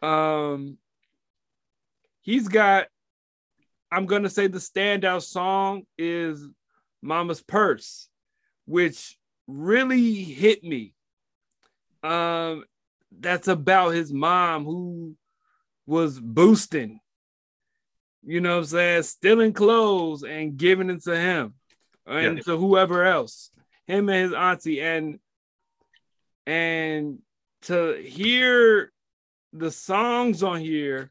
Um, he's got. I'm gonna say the standout song is "Mama's Purse," which really hit me. Um, that's about his mom who was boosting. you know what I'm saying, stealing clothes and giving it to him and yeah. to whoever else, him and his auntie, and and to hear the songs on here,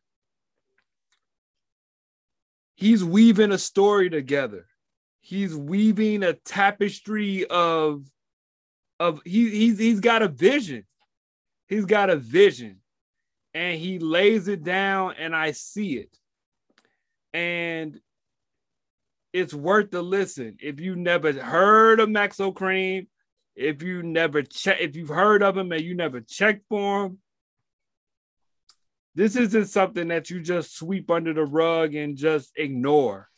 he's weaving a story together. He's weaving a tapestry of of he, he's he's got a vision. He's got a vision and he lays it down and I see it. And it's worth the listen. If you never heard of Maxo Kream, if you never check, if you've heard of him and you never checked for him, this isn't something that you just sweep under the rug and just ignore.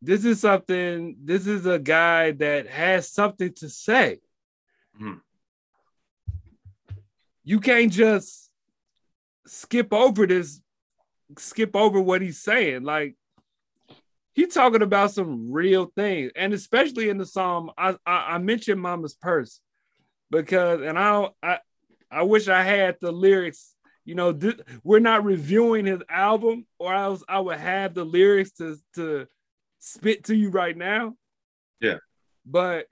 This is something, this is a guy that has something to say. Mm-hmm. You can't just skip over this, skip over what he's saying. Like he's talking about some real things, and especially in the psalm, I I, I mentioned Mama's purse because, and I I I wish I had the lyrics. You know, th- we're not reviewing his album, or else I would have the lyrics to to spit to you right now. Yeah, but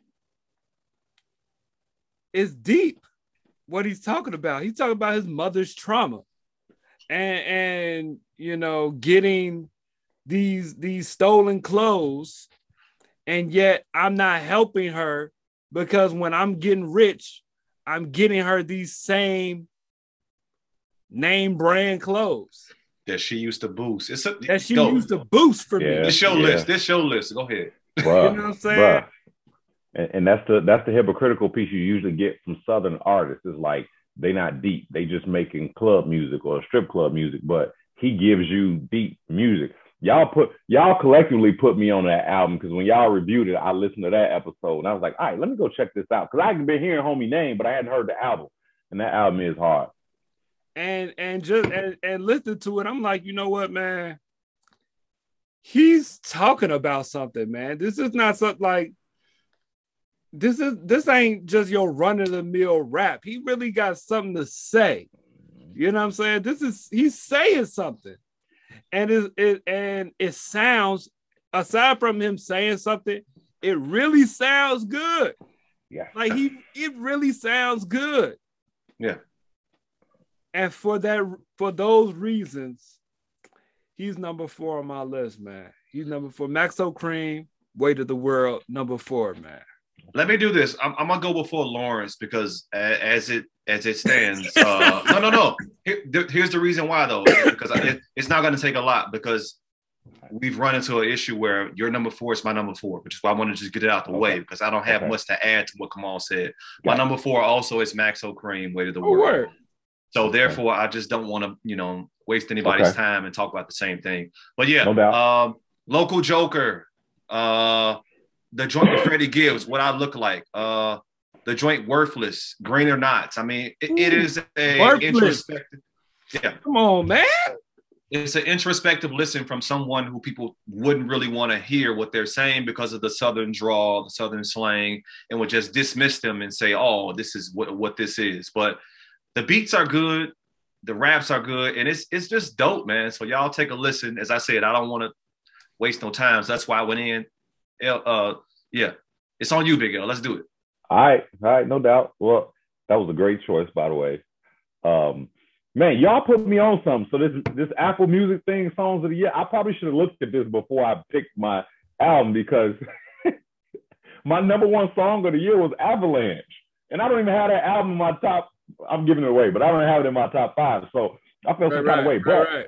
it's deep what he's talking about. He's talking about his mother's trauma and and you know getting these these stolen clothes and yet I'm not helping her because when I'm getting rich I'm getting her these same name brand clothes that she used to boost. It's a, that she go. used to boost for yeah, me. This show yeah. list. This show list. Go ahead. Bruh, you know what I'm saying? Bruh. And, and that's the that's the hypocritical piece you usually get from Southern artists is like they not deep. They just making club music or strip club music, but he gives you deep music. Y'all put y'all collectively put me on that album because when y'all reviewed it, I listened to that episode and I was like, all right, let me go check this out because I had been hearing homie name, but I hadn't heard the album, and that album is hard. And and just and, and listen to it, I'm like, you know what, man? He's talking about something, man. This is not something like this is this ain't just your run of the mill rap. He really got something to say. You know what I'm saying? This is he's saying something, and it, it and it sounds aside from him saying something, it really sounds good. Yeah, like he it really sounds good. Yeah, and for that for those reasons, he's number four on my list, man. He's number four. Maxo Kream, Weight of the World, number four, man. Let me do this. I'm, I'm, gonna go before Lawrence because as it as it stands, uh, no, no, no. Here, here's the reason why though, because it, it's not gonna take a lot because we've run into an issue where your number four is my number four, which is why I want to just get it out the okay. way because I don't have okay. much to add to what Kamal said. My number four also is Maxo Kream, Weight of the oh, World. Word. So therefore, I just don't want to, you know, waste anybody's okay. time and talk about the same thing. But yeah, no um, local Joker. Uh, the joint with Freddie Gibbs, what I look like. Uh, the joint worthless, greener knots. I mean, it, it is a worthless. introspective. Yeah, come on, man. It's an introspective listen from someone who people wouldn't really want to hear what they're saying because of the southern drawl, the southern slang, and would just dismiss them and say, "Oh, this is what what this is." But the beats are good, the raps are good, and it's it's just dope, man. So y'all take a listen. As I said, I don't want to waste no time. So that's why I went in uh, yeah, it's on you, Big L. Let's do it. All right, all right, no doubt. Well, that was a great choice, by the way. Um, man, y'all put me on something. So this this Apple Music thing, songs of the year. I probably should have looked at this before I picked my album because my number one song of the year was Avalanche, and I don't even have that album in my top. I'm giving it away, but I don't have it in my top five. So I feel right, some kind of way. Right, but right.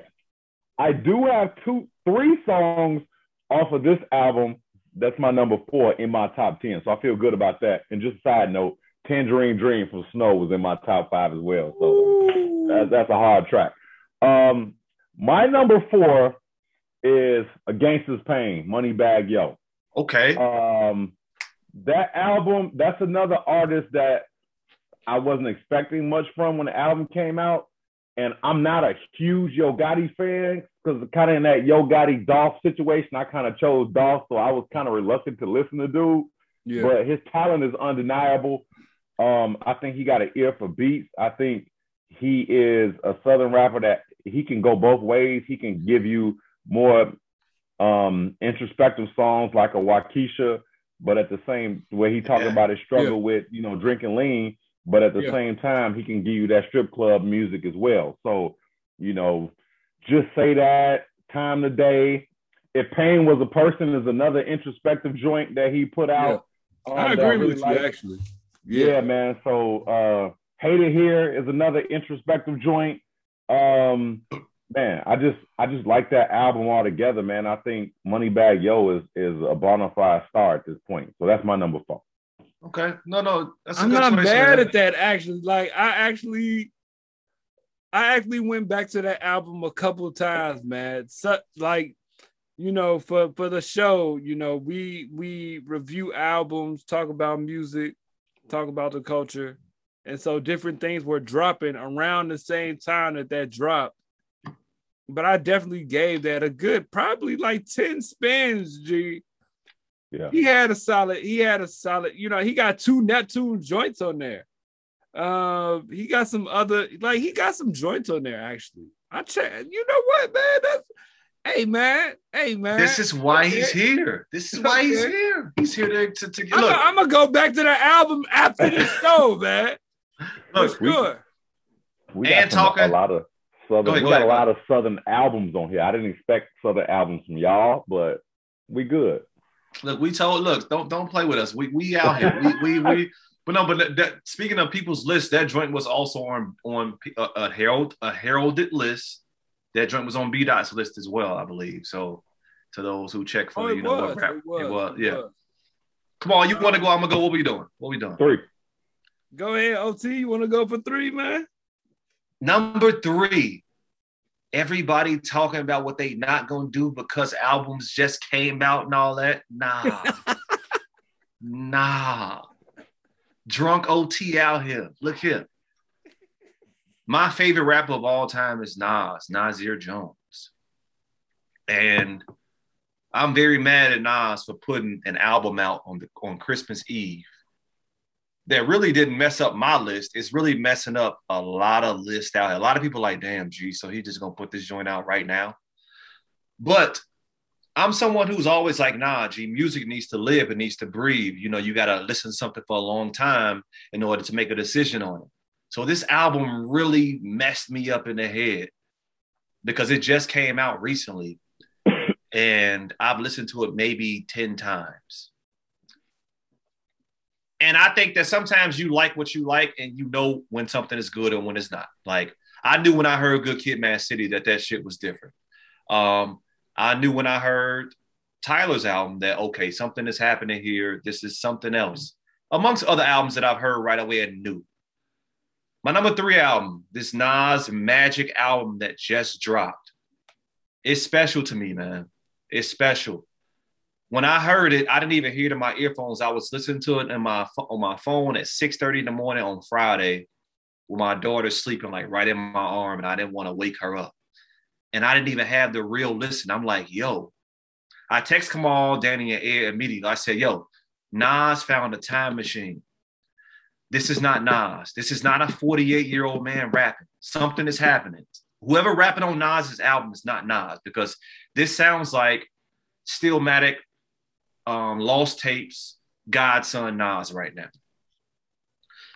I do have two, three songs off of this album that's my number four in my top 10. So I feel good about that. And just a side note, Tangerine Dream from Snoh was in my top five as well. So that's, that's a hard track. Um, my number four is A Gangsta's Pain, Moneybagg Yo. Okay. Um, that album, that's another artist that I wasn't expecting much from when the album came out. And I'm not a huge Yo Gotti fan because kind of in that Yo Gotti Dolph situation, I kind of chose Dolph, so I was kind of reluctant to listen to dude. Yeah. But his talent is undeniable. Um, I think he got an ear for beats. I think he is a southern rapper that he can go both ways. He can give you more um, introspective songs like a Wockesha, but at the same way he talked Yeah. about his struggle Yeah. with you know drinking lean, but at the Yeah. same time he can give you that strip club music as well. So you know, just say that time today. If pain was a person is another introspective joint that he put out. um, I that agree really with you like. actually. Yeah, man. So uh Hate It Here is another introspective joint. Um man, I just I just like that album altogether, man. I think Moneybagg Yo is is a bona fide star at this point. So that's my number four. Okay. No, no. That's I'm not mad at that actually. Like I actually I actually went back to that album a couple of times, man. So, like, you know, for for the show, you know, we we review albums, talk about music, talk about the culture. And so different things were dropping around the same time that that dropped. But I definitely gave that a good probably like 10 spins, G. Yeah. He had a solid, he had a solid, you know, he got two Neptune joints on there. Uh, he got some other, like he got some joints on there actually. I check, you know what, man? That's hey man, hey man. This is why he's here. This is why he's here. He's here to, to, to I'm, look. I'm gonna go back to the album after the show, man. For look, we- sure. We And got some, talking- a lot of southern Go ahead, we got ahead, a lot of southern albums on here. I didn't expect southern albums from y'all, but we good. Look, we told look, don't don't play with us. We we out here. We we we but no, but that, that- speaking of people's list, that joint was also on on a, a herald a heralded list. That joint was on B Dot's list as well, I believe. So to those who check for Oh, you it know was, what rap it was, it yeah. was. Come on, you want to go? Um, I'm gonna go. What we doing? What we doing? Three. Go ahead, OT. You want to go for three, man? Number three, everybody talking about what they not gonna do because albums just came out and all that. Nah, nah. Drunk OT out here. Look here. My favorite rapper of all time is Nas, Nasir Jones. And I'm very mad at Nas for putting an album out on the on Christmas Eve that really didn't mess up my list. It's really messing up a lot of lists out. A lot of people like, damn, G, so he just gonna put this joint out right now. But I'm someone who's always like, nah, G, music needs to live, it needs to breathe. You know, you gotta listen to something for a long time in order to make a decision on it. So this album really messed me up in the head because it just came out recently. and I've listened to it maybe 10 times. And I think that sometimes you like what you like and you know when something is good and when it's not. Like I knew when I heard Good Kid Mad City that that shit was different. Um, I knew when I heard Tyler's album that okay, something is happening here. This is something else. Amongst other albums that I've heard right away and knew. My number three album, this Nas Magic album that just dropped. It's special to me, man. It's special when I heard it, I didn't even hear it in my earphones. I was listening to it in my on my phone at 6:30 in the morning on Friday, with my daughter sleeping like right in my arm, and I didn't want to wake her up. And I didn't even have the real listen. I'm like, yo. I text Kamal, Danny, and Ed immediately. I said, yo, Nas found a time machine. This is not Nas. This is not a 48 year old man rapping. Something is happening. Whoever rapping on Nas's album is not Nas because this sounds like Stillmatic, um, Lost Tapes, God's Son, Nas right now.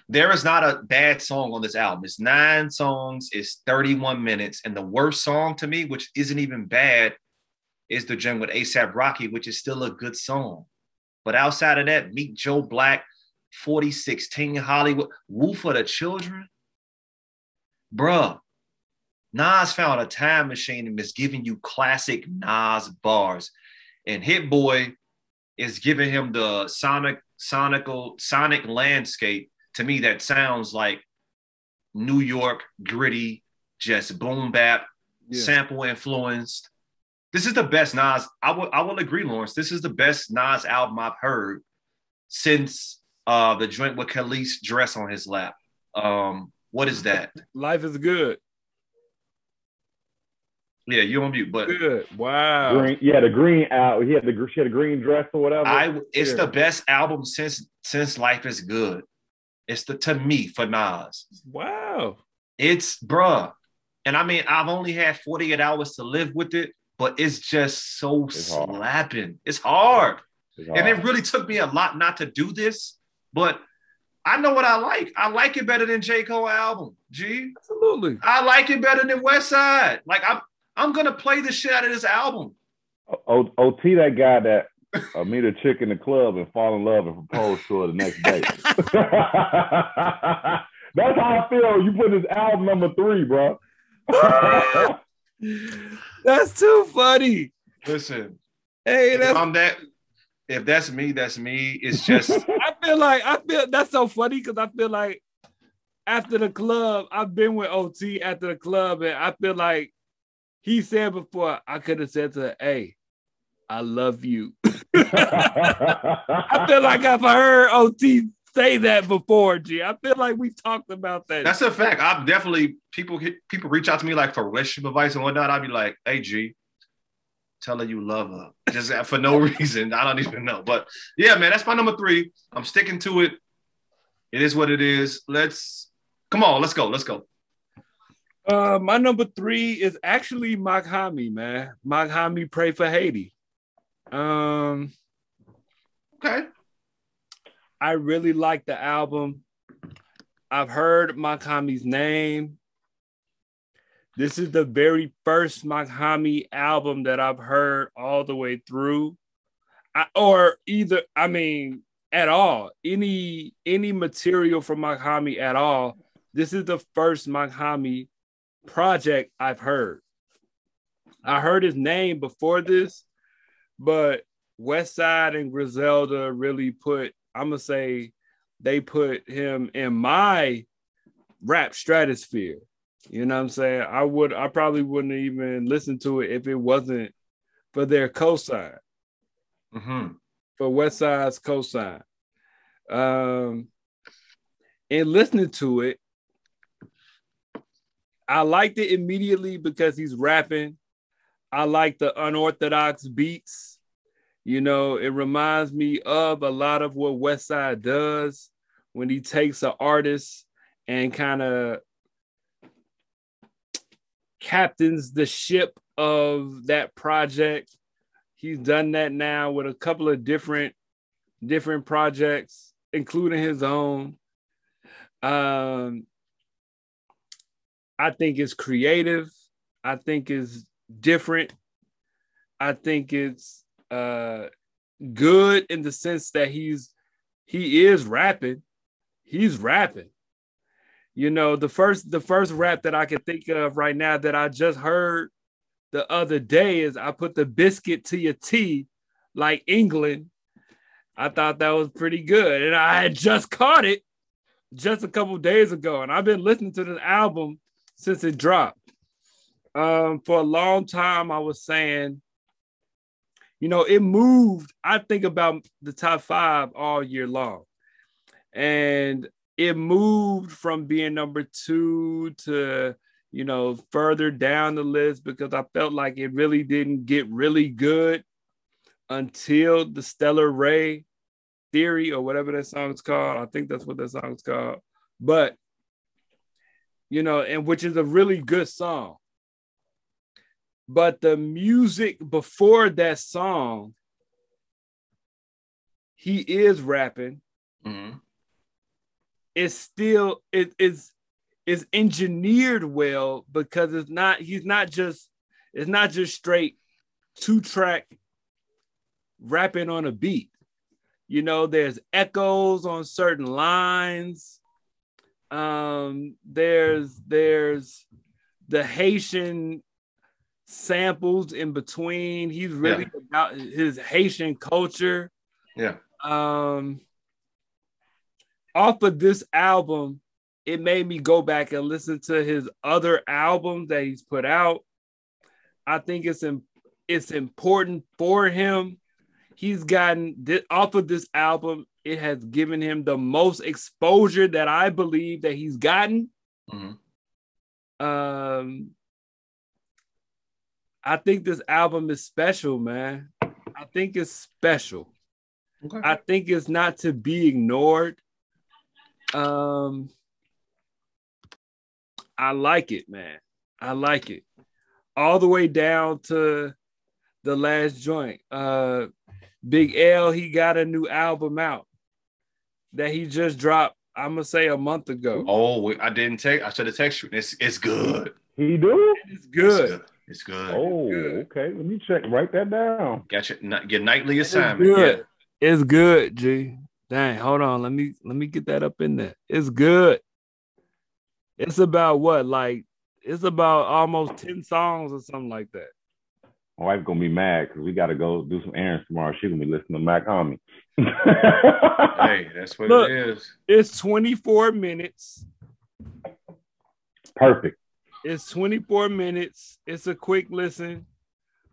There is not a bad song on this album. It's nine songs, it's 31 minutes. And the worst song to me, which isn't even bad, is the joint with ASAP Rocky, which is still a good song. But outside of that, Meet Joe Black, 4016 Hollywood, Wu for the Children. Bruh, Nas found a time machine and is giving you classic Nas bars. And Hit Boy is giving him the sonic, sonical, sonic landscape. To me, that sounds like New York, gritty, just boom bap, Yeah. sample influenced. This is the best Nas. I will I will agree, Lawrence. This is the best Nas album I've heard since uh the joint with Kelis dress on his lap. Um, what is that? Life is good. Yeah, you on mute, but Good. Wow. Green, yeah, the green out. He had the she had a green dress or whatever. I it's Yeah. the best album since since Life is Good. It's the to me for Nas. Wow. It's bruh. And I mean, I've only had 48 hours to live with it, but it's just so It's hard. slapping. It's hard. It's And it really took me a lot not to do this, but I know what I like. I like it better than J. Cole album. G. Absolutely. I like it better than Westside. Like I'm I'm gonna play the shit out of this album. O- OT that guy that uh, meet a chick in the club and fall in love and propose to her the next day. That's how I feel. You put this album number three, bro. That's too funny. Listen, Hey, if I'm that if that's me, that's me. It's just I feel like I feel that's so funny because I feel like after the club, I've been with OT after the club, and I feel like he said before I could have said to her, "Hey, I love you." I feel like I've heard OT say that before. G, I feel like we've talked about that. that's a fact. I'm definitely people people reach out to me like for relationship advice and whatnot. I'd be like, hey G, tell her you love her. Just for no reason. I don't even know. But yeah, man, that's my number three. I'm sticking to it. It is what it is. Let's come on, let's go. Let's go. Uh, my number three is actually Mach-Hommy, man. Mach-Hommy, pray for Haiti. Um, Okay. I really like the album. I've heard Mach-Hommy's name. This is the very first Mach-Hommy album that I've heard all the way through. I, or either, I mean, at all. Any any material from Mach-Hommy at all. This is the first Mach-Hommy project I've heard. I heard his name before this, but Westside and Griselda really put, I'm gonna say they put him in my rap stratosphere. You know what I'm saying? I would I probably wouldn't even listen to it if it wasn't for their cosign, Mm-hmm. for Westside's cosign. Um and listening to it, I liked it immediately because he's rapping. I like the unorthodox beats. You know, it reminds me of a lot of what Westside does when he takes an artist and kind of captains the ship of that project. He's done that now with a couple of different different projects, including his own. Um, I think it's creative. I think it's different. I think it's uh good in the sense that he's he is rapping. He's rapping. You know, the first the first rap that I can think of right now that I just heard the other day is I put the biscuit to your tea like England. I thought that was pretty good. And I had just caught it just a couple days ago. And I've been listening to this album since it dropped. Um, for a long time, I was saying, you know, it moved. I think about the top five all year long. And it moved from being number two to, you know, further down the list because I felt like it really didn't get really good until the Stellar Ray Theory or whatever that song's called. I think that's what that song's called. But, you know, and which is a really good song. But the music before that song, he is rapping. Mm-hmm. It's still it is is engineered well because it's not he's not just it's not just straight two track rapping on a beat. You know, there's echoes on certain lines. Um, there's there's the Haitian samples in between. He's really about his Haitian culture. Yeah. Um, off of this album, it made me go back and listen to his other albums that he's put out. I think it's in, it's important for him. He's gotten this, off of this album. It has given him the most exposure that I believe that he's gotten. Mm-hmm. Um, I think this album is special, man. I think it's special. Okay. I think it's not to be ignored. Um, I like it, man. I like it. All the way down to the last joint. Uh, Big L, he got a new album out that he just dropped. I'm gonna say a month ago. Oh, I didn't take. I should have texted you. It's it's good. He do? It's good. It's good. Oh, good. okay. Let me check. Write that down. Got your, your nightly assignment. It's assignment. good. It's good, G. Dang, hold on. Let me let me get that up in there. It's good. It's about what? Like it's about almost 10 songs or something like that. My wife's gonna be mad because we gotta go do some errands tomorrow. She gonna be listening to Mach-Hommy. Yeah. Hey, that's what Look. it is. It's 24 minutes. Perfect. It's 24 minutes. It's a quick listen,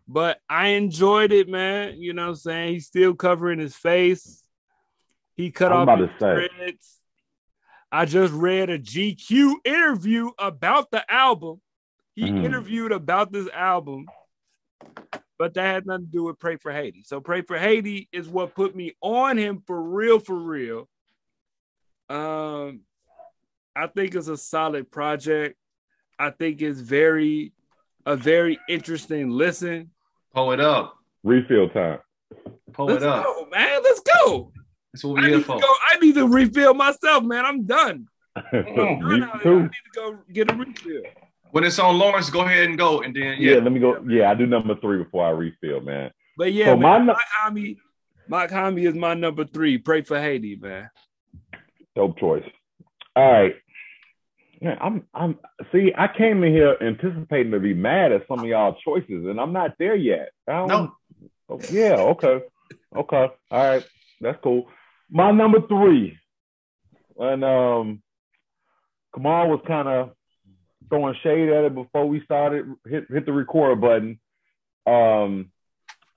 but I enjoyed it, man. You know what I'm saying? He's still covering his face. He cut I'm off about his to say. dreads. I just read a GQ interview about the album. He Mhm. interviewed about this album, but that had nothing to do with Pray for Haiti. So Pray for Haiti is what put me on him for real, for real. Um, I think it's a solid project. I think it's very a very interesting listen. Pull it up. Refill time. Pull Let's it up. go, man. Let's go. That's what I we're here need, to for. go, I need to refill myself, man. I'm done. Me Done out here. I too. need to go get a refill. When it's on Lawrence, go ahead and go, and then Yeah. yeah. let me go. Yeah, I do number three before I refill, man. But yeah, So my man, nu- Mike Hami, Mach-Hommy is my number three. Pray for Haiti, man. Dope choice. All right. Man, I'm I'm see, I came in here anticipating to be mad at some of y'all choices, and I'm not there yet. No. Oh, yeah, okay. Okay. All right. That's cool. My number three. And um Kamal was kind of throwing shade at it before we started, hit hit the record button. Um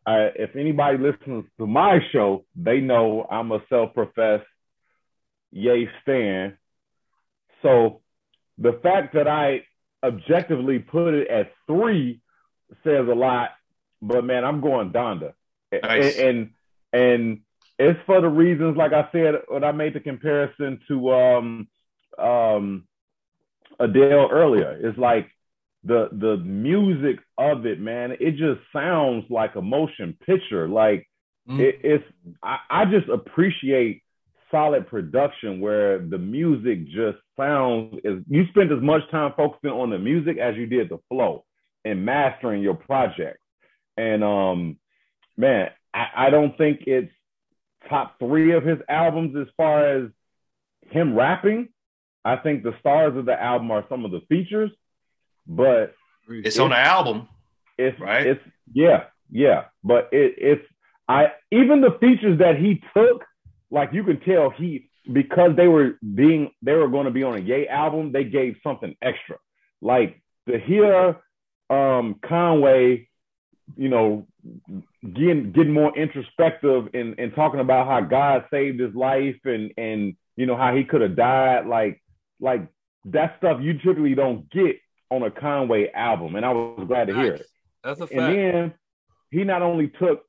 I, if anybody listens to my show, they know I'm a self-professed Ye stan. So the fact that I objectively put it at three says a lot. But man, I'm going Donda, Nice. and, and and it's for the reasons like I said when I made the comparison to um um Adele earlier. It's like the the music of it, man. It just sounds like a motion picture. Like Mm. it, it's I, I just appreciate solid production where the music just sounds is you spend as much time focusing on the music as you did the flow and mastering your project. And um man, I, I don't think it's top three of his albums as far as him rapping. I think the stars of the album are some of the features, but It's on the album. it's Right. It's yeah, yeah. But it it's I even the features that he took, like you can tell he because they were being they were going to be on a Ye album, they gave something extra. Like to hear um Conway, you know, getting getting more introspective and, and talking about how God saved his life and and you know how he could have died, like like that stuff you typically don't get on a Conway album. And I was glad to hear it. That's a fact. And then he not only took,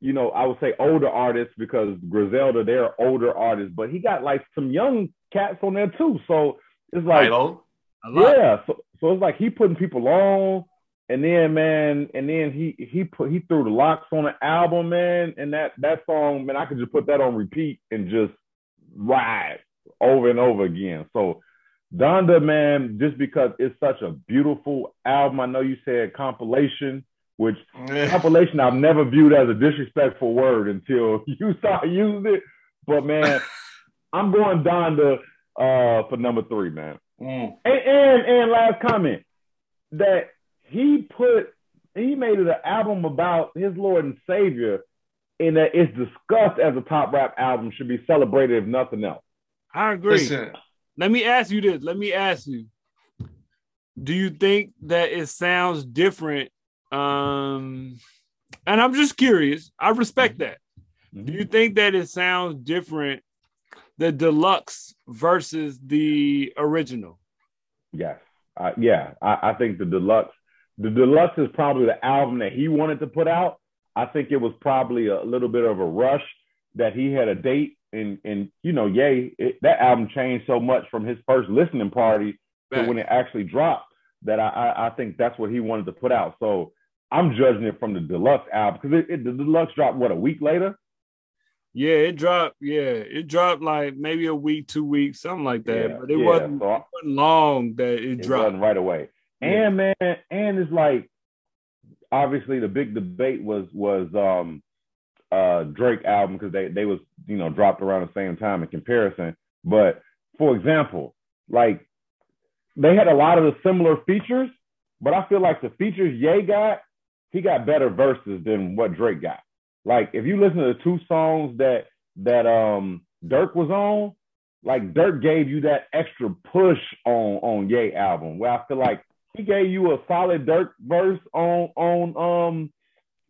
you know, I would say older artists because Griselda, they're older artists, but he got like some young cats on there too. So it's like, yeah. So, so it's like he putting people on, and then man, and then he he put he threw the LOX on the album, man, and that that song, man, I could just put that on repeat and just ride over and over again. So Donda, man, just because it's such a beautiful album. I know you said compilation, which compilation I've never viewed as a disrespectful word until you start using it. But man, I'm going Donda uh, for number three, man. Mm. And, and and last comment that he put he made it an album about his Lord and Savior, and that it's discussed as a top rap album should be celebrated if nothing else. I agree. Listen, Let me ask you this. Let me ask you. Do you think that it sounds different? Um, and I'm just curious. I respect that. Do you think that it sounds different, the deluxe versus the original? Yes, uh, yeah. I, I think the deluxe, the deluxe is probably the album that he wanted to put out. I think it was probably a little bit of a rush that he had a date, and and you know, yay, it, that album changed so much from his first listening party to when it actually dropped that I, I I think that's what he wanted to put out. So I'm judging it from the deluxe album because it, it, the deluxe dropped what a week later. Yeah, it dropped. Yeah, it dropped like maybe a week, two weeks, something like that. Yeah, but it yeah, wasn't, so I- it wasn't long that it, It dropped. wasn't right away. Yeah. And man, and it's like obviously the big debate was was um uh Drake album because they they was you know dropped around the same time in comparison. But for example, like they had a lot of the similar features, but I feel like the features Ye got, he got better verses than what Drake got. Like if you listen to the two songs that that um Durk was on, like Durk gave you that extra push on on Ye album where I feel like he gave you a solid Durk verse on on um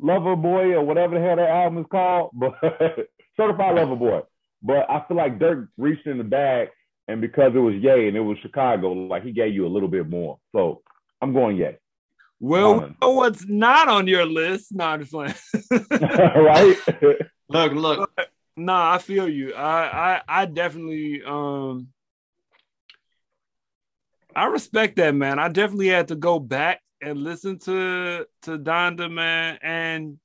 Lover Boy or whatever the hell that album is called, but Certified Lover Boy. But I feel like Durk reached in the bag, and because it was Ye and it was Chicago, like he gave you a little bit more. So I'm going Ye, well, we what's not on your list? No, I'm just playing. right? Look, look. nah, I feel you. I, I, I definitely, um, I respect that, man. I definitely had to go back and listen to to Donda, man, and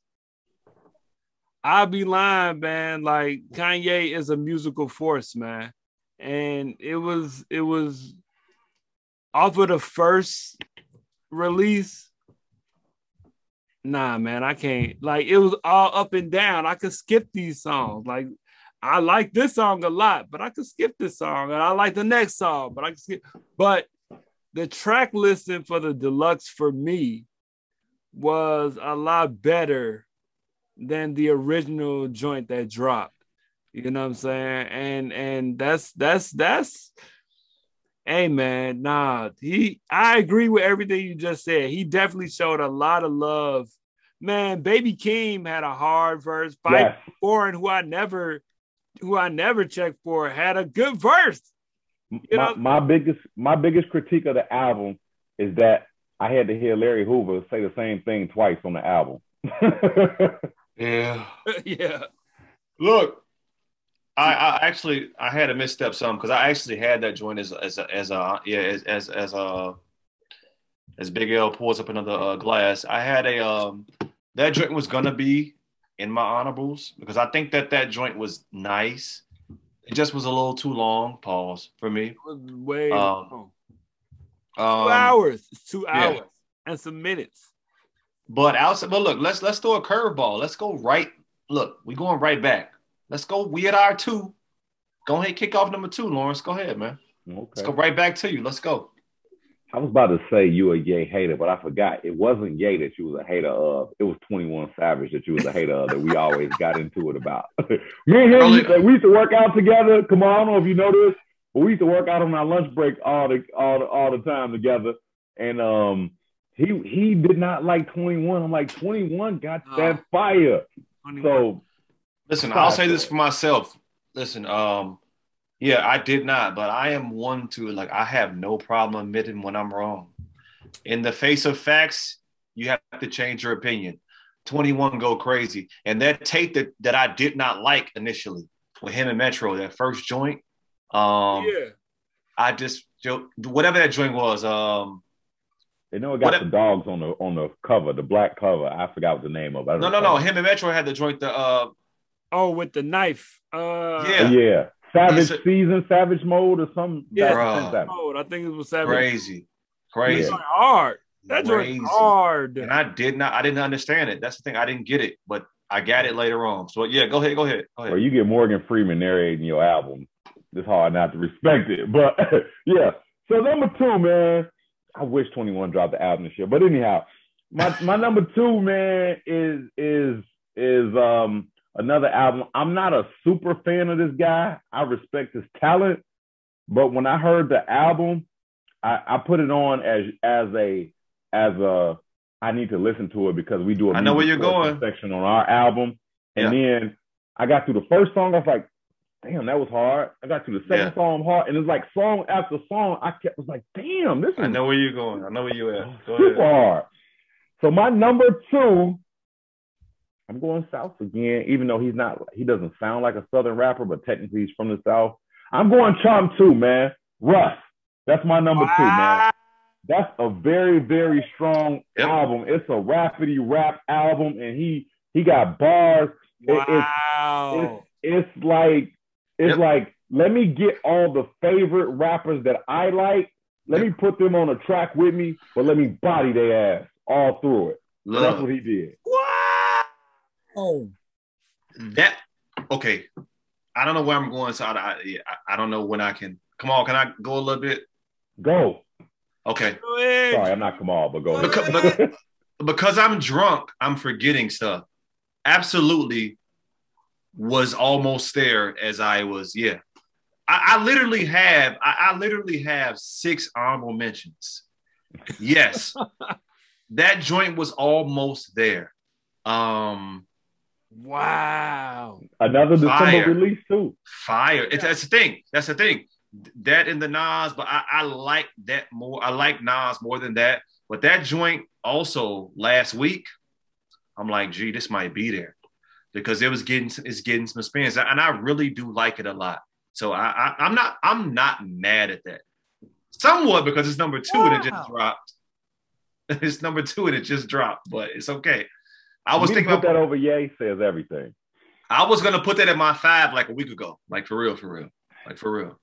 I'll be lying, man. Like Kanye is a musical force, man, and it was it was off of the first release. Nah, man, I can't. Like it was all up and down. I could skip these songs. Like I like this song a lot, but I could skip this song, and I like the next song, but I could skip. But the track listing for the deluxe for me was a lot better than the original joint that dropped. You know what I'm saying? And and that's that's that's hey man, nah, he I agree with everything you just said. He definitely showed a lot of love. Man, Baby Keem had a hard verse. Fivio. Foreign, who I never who I never checked for, had a good verse. You my, know- my biggest my biggest critique of the album is that I had to hear Larry Hoover say the same thing twice on the album. Yeah. yeah. Look, I, I actually I had a misstep some because I actually had that joint as as a, as a yeah as as as a as Big L pours up another uh, glass. I had a um that joint was gonna be in my honorables because I think that that joint was nice. It just was a little too long. Pause for me. It was way Um, long. two Um, hours. It's two yeah. hours and some minutes. But outside, but look, let's let's throw a curveball. Let's go right. Look, we going right back. Let's go Weird our two. Go ahead, kick off number two, Lawrence. Go ahead, man. Let's okay. go right back to you. Let's go. I was about to say you a Ye hater, but I forgot it wasn't Ye that you was a hater of. It was 21 Savage that you was a hater of that we always got into it about. Me and him, we used to work out together. Come on, I don't know if you know this, but we used to work out on our lunch break all the all the, all the time together. And um, he he did not like 21. I'm like 21 got Oh. that fire. 21. So Listen, I'll say this for myself. Listen, um, yeah, I did not, but I am one to like I have no problem admitting when I'm wrong. In the face of facts, you have to change your opinion. 21 go crazy. And that tape that, that I did not like initially with him and Metro, that first joint, um, yeah. I just whatever that joint was, um, they know it got What- the dogs on the on the cover, the black cover. I forgot what the name of. it. I don't no, no, know. no. Him and Metro had the joint, the uh, Oh, with the knife. Uh, Yeah. yeah. Savage a- season, savage mode, or something. Yeah. Bruh. Savage. Oh, I think it was seven. crazy, That crazy. joint hard. That joint Crazy. hard. And I did not, I didn't understand it. That's the thing. I didn't get it, but I got it later on. So yeah, go ahead, go ahead, go Or ahead. you get Morgan Freeman narrating your album. It's hard not to respect it. But yeah. So number two, man. I wish 21 dropped the album this year. But anyhow, my my number two, man, is is is um another album. I'm not a super fan of this guy. I respect his talent, but when I heard the album, I, I put it on as as a as a I need to listen to it because we do a I know where you're going. section on our album. And then I got through the first song, I was like, damn, that was hard. I got to the second Yeah. song hard, and it's like song after song. I kept was like, damn, this is I know where you're going. I know where you at. Go super ahead. hard. So my number two, I'm going South again, even though he's not, he doesn't sound like a Southern rapper, but technically he's from the South. I'm going Chomp two, man. Russ. That's my number two, man. That's a very, very strong Yep. album. It's a rapidy rap album, and he he got bars. It- it's Wow. it's like it's Yep. like let me get all the favorite rappers that I like. Let me put them on a track with me, but let me body their ass all through it. And that's what he did. wow. that. Okay, I don't know where I'm going, so I, I, yeah, I- I don't know when I can. Come on, can I go a little bit? Go. Okay, Go. Sorry, I'm not Kamal, but go. Because- ahead. because I'm drunk, I'm forgetting stuff. Absolutely was almost there as I was. Yeah. I, I literally have, I, I literally have six honorable mentions. Yes. that joint was almost there. Um, Wow. Another December Fire. release too. fire. It's, that's the thing. That's the thing. That and the Nas, but I, I like that more. I like Nas more than that. But that joint also last week, I'm like, gee, this might be there because it was getting it's getting some spins, and I really do like it a lot. So I, I I'm not I'm not mad at that. Somewhat because it's number two and it just dropped. It's number two and it just dropped, but it's okay. I was Me thinking put about that over Ye says everything. I was gonna put that in my five like a week ago, like for real, for real, like for real.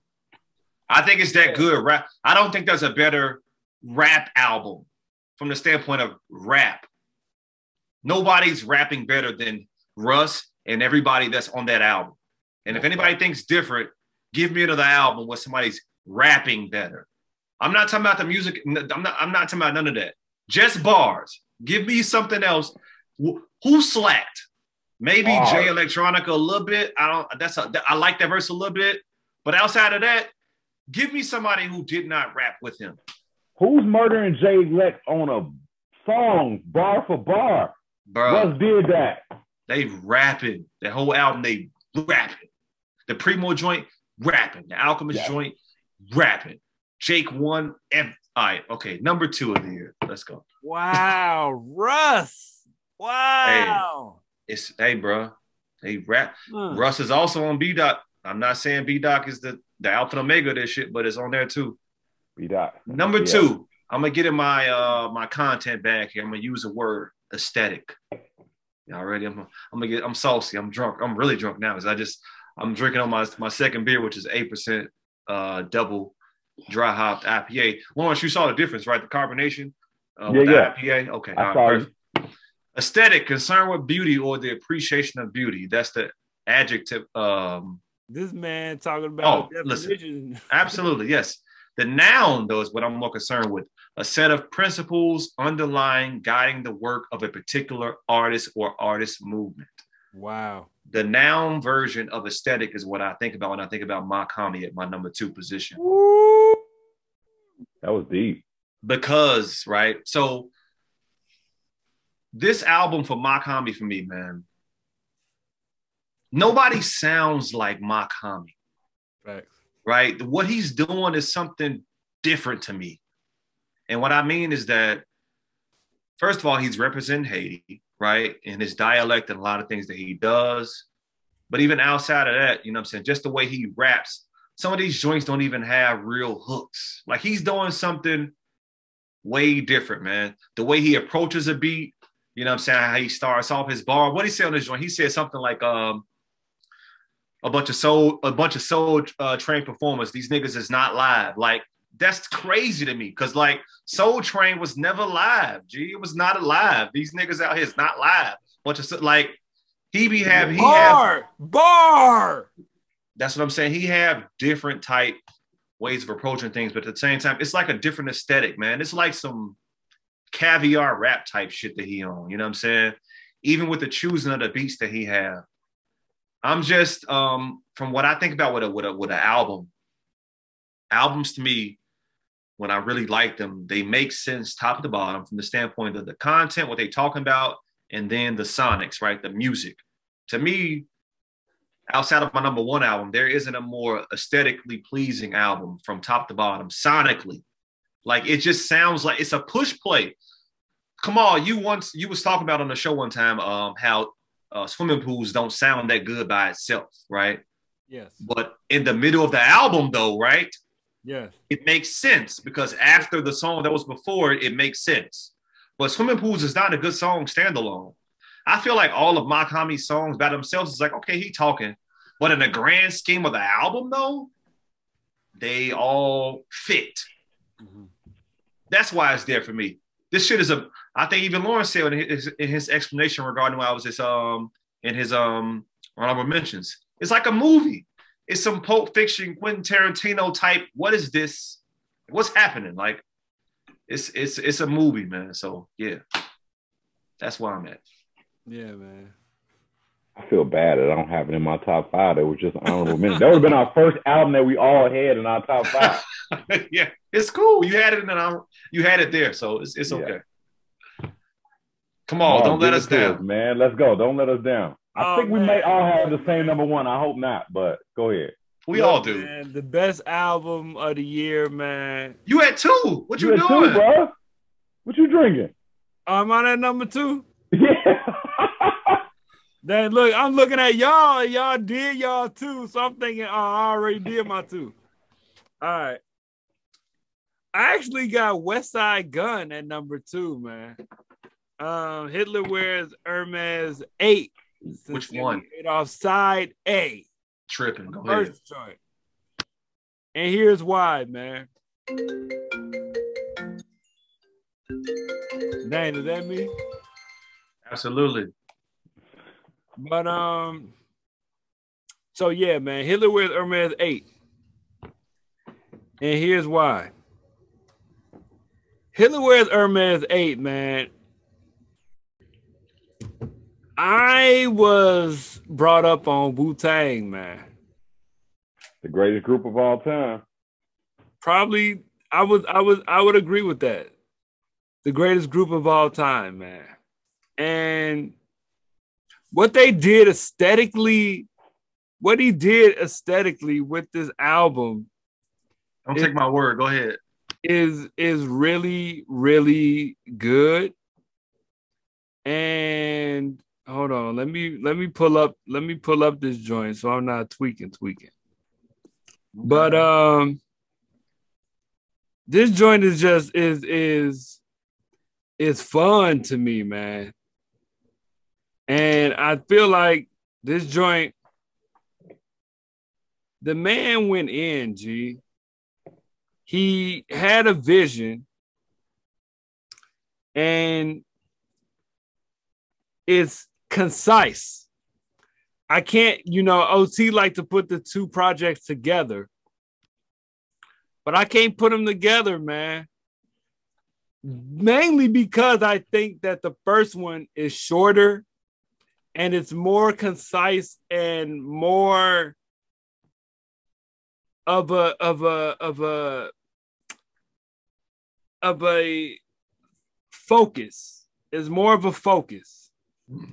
I think it's that good rap. I don't think there's a better rap album from the standpoint of rap. Nobody's rapping better than Russ and everybody that's on that album. And if anybody thinks different, give me another album where somebody's rapping better. I'm not talking about the music. I'm not. I'm not talking about none of that. Just bars. Give me something else. Who slacked? Maybe Bars. Jay Electronica a little bit. I don't. That's a. I like that verse a little bit. But outside of that, give me somebody who did not rap with him. Who's murdering Jay Lex on a song, bar for bar? Bro, Russ did that. They rapping. The whole album, they rapping. The Primo joint, rapping. The Alchemist Yeah. joint, rapping. Jake one. F- all right, okay. Number two of the year. Let's go. Wow. Russ. Wow. It's hey, bro. They rap. Huh. Russ is also on B Doc. I'm not saying B Doc is the the alpha and omega of this shit, but it's on there too. We dot. Number Yeah. two, I'm gonna get in my uh my content bag here. I'm gonna use a word aesthetic. Y'all ready? I'm, I'm gonna get. I'm saucy. I'm drunk. I'm really drunk now because I just I'm drinking on my my second beer, which is eight percent uh double dry hopped IPA. Lawrence, you saw the difference, right? The carbonation. Uh, with Yeah, the IPA. Okay. I all saw right, it. perfect. Aesthetic, concern with beauty or the appreciation of beauty. That's the adjective. Um, This man talking about Oh, listen. Absolutely, yes. The noun, though, is what I'm more concerned with. A set of principles underlying guiding the work of a particular artist or artist movement. Wow. The noun version of aesthetic is what I think about when I think about Mach-Hommy at my number two position. That was deep. Because, right? So this album for Mach-Hommy for me, man, nobody sounds like Mach-Hommy. Right. right? What he's doing is something different to me. And what I mean is that, first of all, he's representing Haiti, right? In his dialect and a lot of things that he does. But even outside of that, you know what I'm saying? Just the way he raps, some of these joints don't even have real hooks. Like he's doing something way different, man. The way he approaches a beat, you know what I'm saying? How he starts off his bar. What he say on this joint? He said something like, um, a bunch of soul, a bunch of soul uh, performers. These niggas is not live. Like that's crazy to me because like Soul Train was never live. G, it was not alive. These niggas out here is not live. Bunch of like he be have he have. Bar. Bar. That's what I'm saying. He have different type ways of approaching things, but at the same time, it's like a different aesthetic, man. It's like some caviar rap type shit that he on. You know what I'm saying? Even with the choosing of the beats that he have. I'm just um from what I think about with a with a with an album. Albums to me, when I really like them, they make sense top to bottom from the standpoint of the content, what they talking about, and then the sonics, right? The music. To me, outside of my number one album, there isn't a more aesthetically pleasing album from top to bottom, sonically. Like it just sounds like it's a push play. Come on, you once you was talking about on the show one time um how uh, swimming pools don't sound that good by itself, right? Yes. But in the middle of the album, though, right? Yes. it makes sense because after the song that was before it, it makes sense. But Swimming Pools is not a good song standalone. I feel like all of Mach-Hommy's songs by themselves is like, okay, he talking. But in the grand scheme of the album, though, they all fit. That's why it's there for me. This shit is a. I think even Lawrence said in his, in his explanation regarding why I was this um in his um honorable mentions. It's like a movie. It's some Pulp Fiction, Quentin Tarantino type. What is this? What's happening? Like, it's it's it's a movie, man. So yeah, that's where I'm at. Yeah, man. I feel bad that I don't have it in my top five. That was just an honorable mention. That would have been our first album that we all had in our top five. yeah, it's cool. You had it in our, um, you had it there, so it's it's Yeah. okay. Come on, don't let us it to down. man. Let's go. Don't let us down. I Oh, think we man. may all have the same number one. I hope not, but go ahead. We Look, all do. Man, the best album of the year, man. You had two. What you, had doing? two, bro? What you drinking? I'm I at number two? Yeah. Then look, I'm looking at y'all. Y'all did y'all two, so I'm thinking, oh, I already did my two. All right. I actually got Westside Gunn at number two, man. Um, Hitler wears Hermes eight. Which one? off side A, Tripping. Go ahead. first joint. And here's why, man. Dang, is that me? Absolutely. But um, so yeah, man, Hitler with Hermes eight, and here's why. Hitler wears Hermes eight, man. I was brought up on Wu Tang, man. the greatest group of all time. Probably, I was, I was, I would agree with that. The greatest group of all time, man. And what they did aesthetically, what he did aesthetically with this album Don't take my word. Go ahead. is is really really good and hold on. Let me let me pull up let me pull up this joint so i'm not tweaking tweaking. But um this joint is just is is is fun to me man. And i feel like this joint the man went in g. He had a vision and it's concise. I can't, you know, OT like to put the two projects together, but I can't put them together, man. Mainly because I think that the first one is shorter and it's more concise and more of a of a of a of a focus. Is more of a focus. Hmm.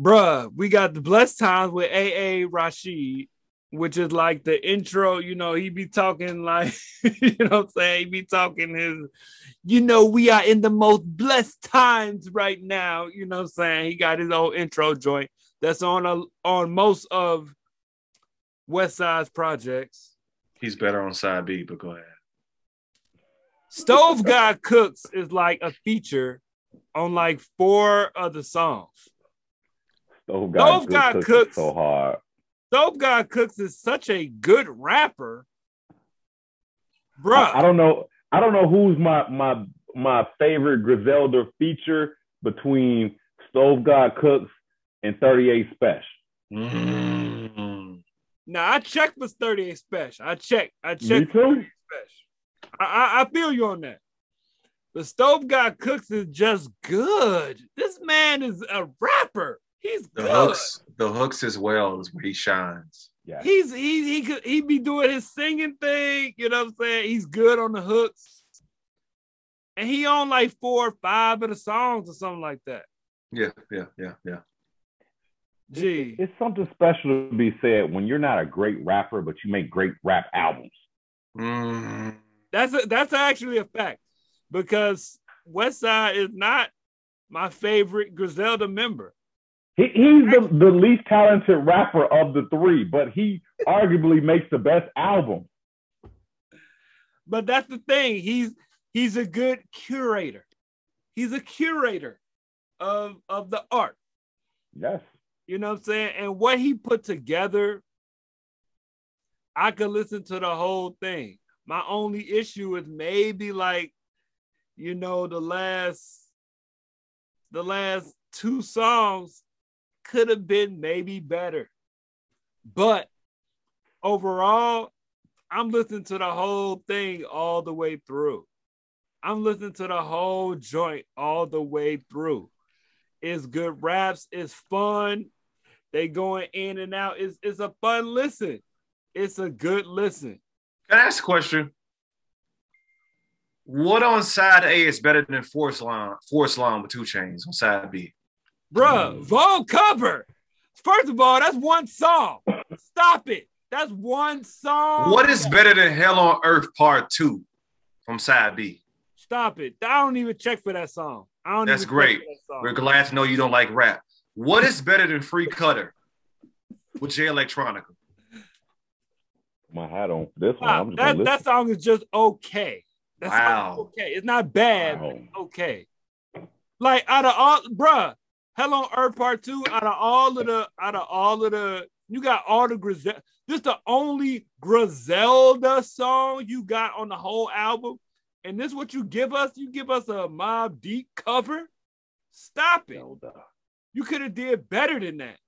Bruh, we got the blessed times with AA Rashid, which is like the intro, you know, he be talking like, you know what I'm saying? He be talking his, you know, we are in the most blessed times right now. You know what I'm saying? He got his own intro joint that's on a, on most of Westside's projects. He's better on side B, but go ahead. Stove God Cooks is like a feature on like four of the songs. Stove Stove God, God cooks cooks. so hard. Stove God Cooks is such a good rapper. Bruh. I, I don't know. I don't know who's my my my favorite Griselda feature between Stove God Cooks and 38 Spesh. Mm. now I checked for 38 Spesh. I checked. I Me checked for too. special. I, I, I feel you on that. The Stove God Cooks is just good. This man is a rapper. He's The good. hooks, the hooks as well is where he shines. Yeah. He's he he could he be doing his singing thing, you know what I'm saying? He's good on the hooks. And he on like four or five of the songs or something like that. Yeah, yeah, yeah, yeah. Gee. It's something special to be said when you're not a great rapper, but you make great rap albums. Mm. That's a, that's actually a fact because Westside is not my favorite Griselda member. He, he's the, the least talented rapper of the three, but he arguably makes the best album. but that's the thing. He's he's a good curator. He's a curator of of the art. Yes. You know what I'm saying? And what he put together, I could listen to the whole thing. My only issue is maybe like, you know, the last the last two songs could have been maybe better. But overall, I'm listening to the whole thing all the way through. I'm listening to the whole joint all the way through. It's good raps, it's fun. They going in and out. It's, it's a fun listen. It's a good listen. Can I ask a question? What on side A is better than Force Line, Force Line with 2 Chainz on side B? Bruh, Vogue cover. First of all, that's one song. Stop it. That's one song. What is better than Hell on Earth Part 2 from side B? Stop it. I don't even check for that song. I don't That's even great. that song. We're glad to know you don't like rap. What is better than Free Cutter with Jay Electronica? My hat on this one. Wow, I'm just that, that song is just okay. That Wow. okay. It's not bad, Wow. it's okay. Like out of all, bruh, Hell on Earth Part Two. Out of all of the, out of all of the, you got all the Griselda. This the only Griselda song you got on the whole album, and this what you give us? You give us a Mobb Deep cover? Stop it. You could have did better than that.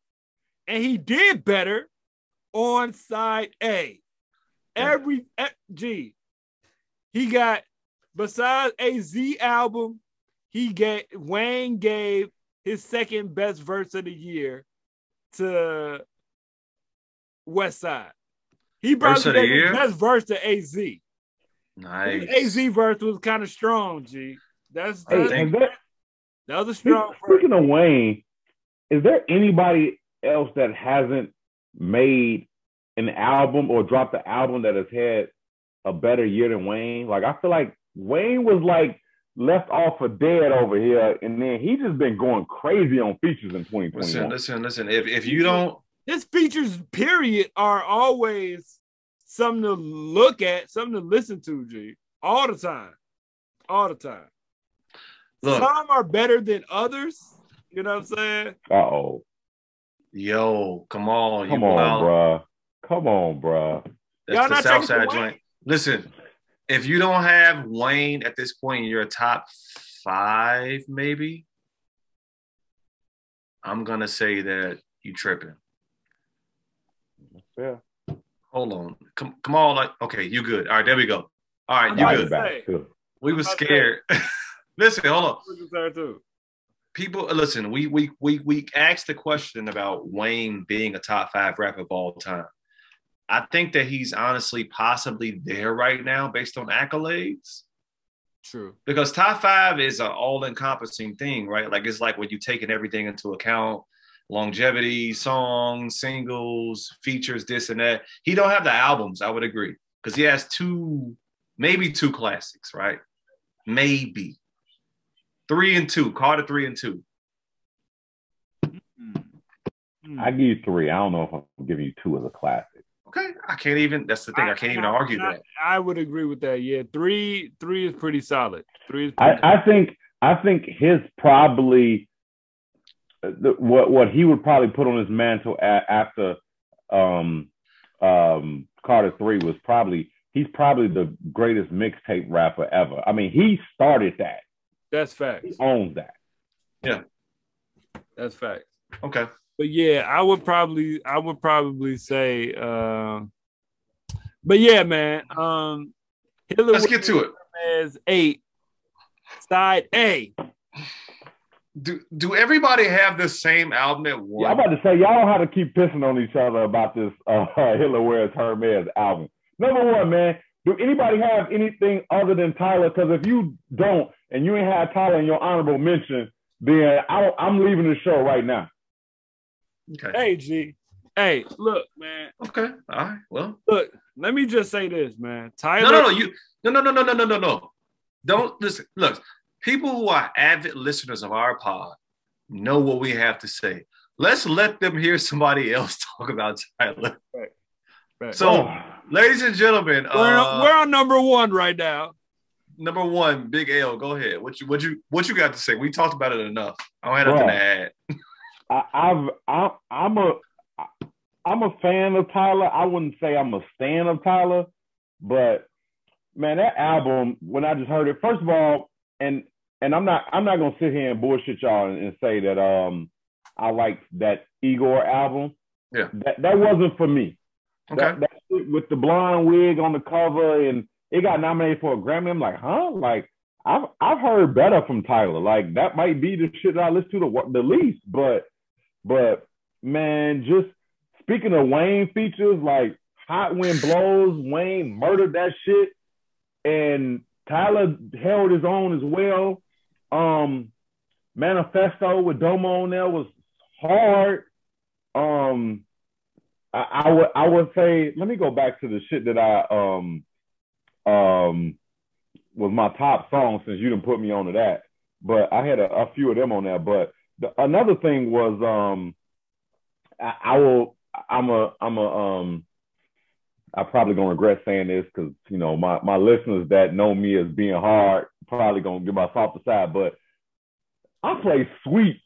And he did better on side A. Every eh, G. He got besides a Z album, he gave Wayne gave his second best verse of the year to Westside. He Verse probably the year? best verse to AZ. Nice. His AZ verse was kind of strong, G. That's, Hey, that's is there, that was a strong verse. speaking of Wayne, is there anybody else that hasn't made an album or dropped an album that has had a better year than Wayne? Like I feel like Wayne was like left off for dead over here, and then he just been going crazy on features in 2021. Listen, listen, listen. If if you don't, his features, period, are always something to look at, something to listen to, G. All the time. All the time. Look. Some are better than others. You know what I'm saying? Uh oh, yo, come on, come you on, wild. bruh. Come on, bruh. Y'all That's the not South Side joint. Listen, if you don't have Wayne at this point, you're a top five, maybe, I'm gonna say that you tripping. Yeah, Hold on, come come on, like okay, you good? All right, there we go. All right, you about good? back say. We was about to say. scared. listen, hold on. Look at that, too. People, listen. We we we we asked the question about Wayne being a top five rapper of all time. I think that he's honestly possibly there right now based on accolades. True. because top five is an all-encompassing thing, right? Like it's like when you're taking everything into account, longevity, songs, singles, features, this and that. He don't have the albums, I would agree, because he has two, maybe two classics, right? Maybe three and two. Carter three and two. I give you three. I don't know if I'm giving you two as a classic. Okay, I can't even. That's the thing. I, can't even I- argue I- that. I would agree with that. Yeah, three, three is pretty solid. Three is I, pretty I think I think his probably the, what what he would probably put on his mantle a, after um, um, Carter three was probably he's probably the greatest mixtape rapper ever. I mean, he started that. that's facts. He owns that. Yeah. That's facts. Okay. But yeah, I would probably I would probably say uh but yeah, man. Um Hitler Let's get to it. as eight. Side A. Do do everybody have the same album at one? Yeah, I'm about to say y'all don't have to keep pissing on each other about this uh, Hitler Wears Hermes album. Number one, man. Do anybody have anything other than Tyler? Because if you don't, and you ain't had Tyler in your honorable mention, then I, I'm leaving the show right now. Okay. Hey G. Hey, look, man. Okay. All right. Well. Look, let me just say this, man. Tyler No, no, no. You no, no, no, no, no, no, no, no. Don't listen. Look, people who are avid listeners of our pod know what we have to say. Let's let them hear somebody else talk about Tyler. Right. Right. So, ladies and gentlemen, we're, uh, we're on number one right now. number one, Big L. Go ahead. What you what you what you got to say? We talked about it enough. I don't have nothing to add. I, I've I, I'm a I'm a fan of Tyler. I wouldn't say I'm a stan of Tyler, but man, that album when I just heard it, first of all, and and I'm not I'm not gonna sit here and bullshit y'all and, and say that um I like that Igor album. Yeah. that that wasn't for me. Okay. That, that with the blonde wig on the cover and it got nominated for a Grammy. I'm like, huh? Like I've I've heard better from Tyler. Like that might be the shit that I listen to the, the least. But but man, just speaking of Wayne features, like Hot Wind Blows, Wayne murdered that shit, and Tyler held his own as well. Um, Manifesto with Domo on there was hard. Um, I, I would I would say let me go back to the shit that I um um was my top song since you didn't put me on to that. But I had a, a few of them on there. But the, another thing was um I, I will I'm a I'm a um I'm probably gonna regret saying this because you know my my listeners that know me as being hard probably gonna give my softer side, but I play sweet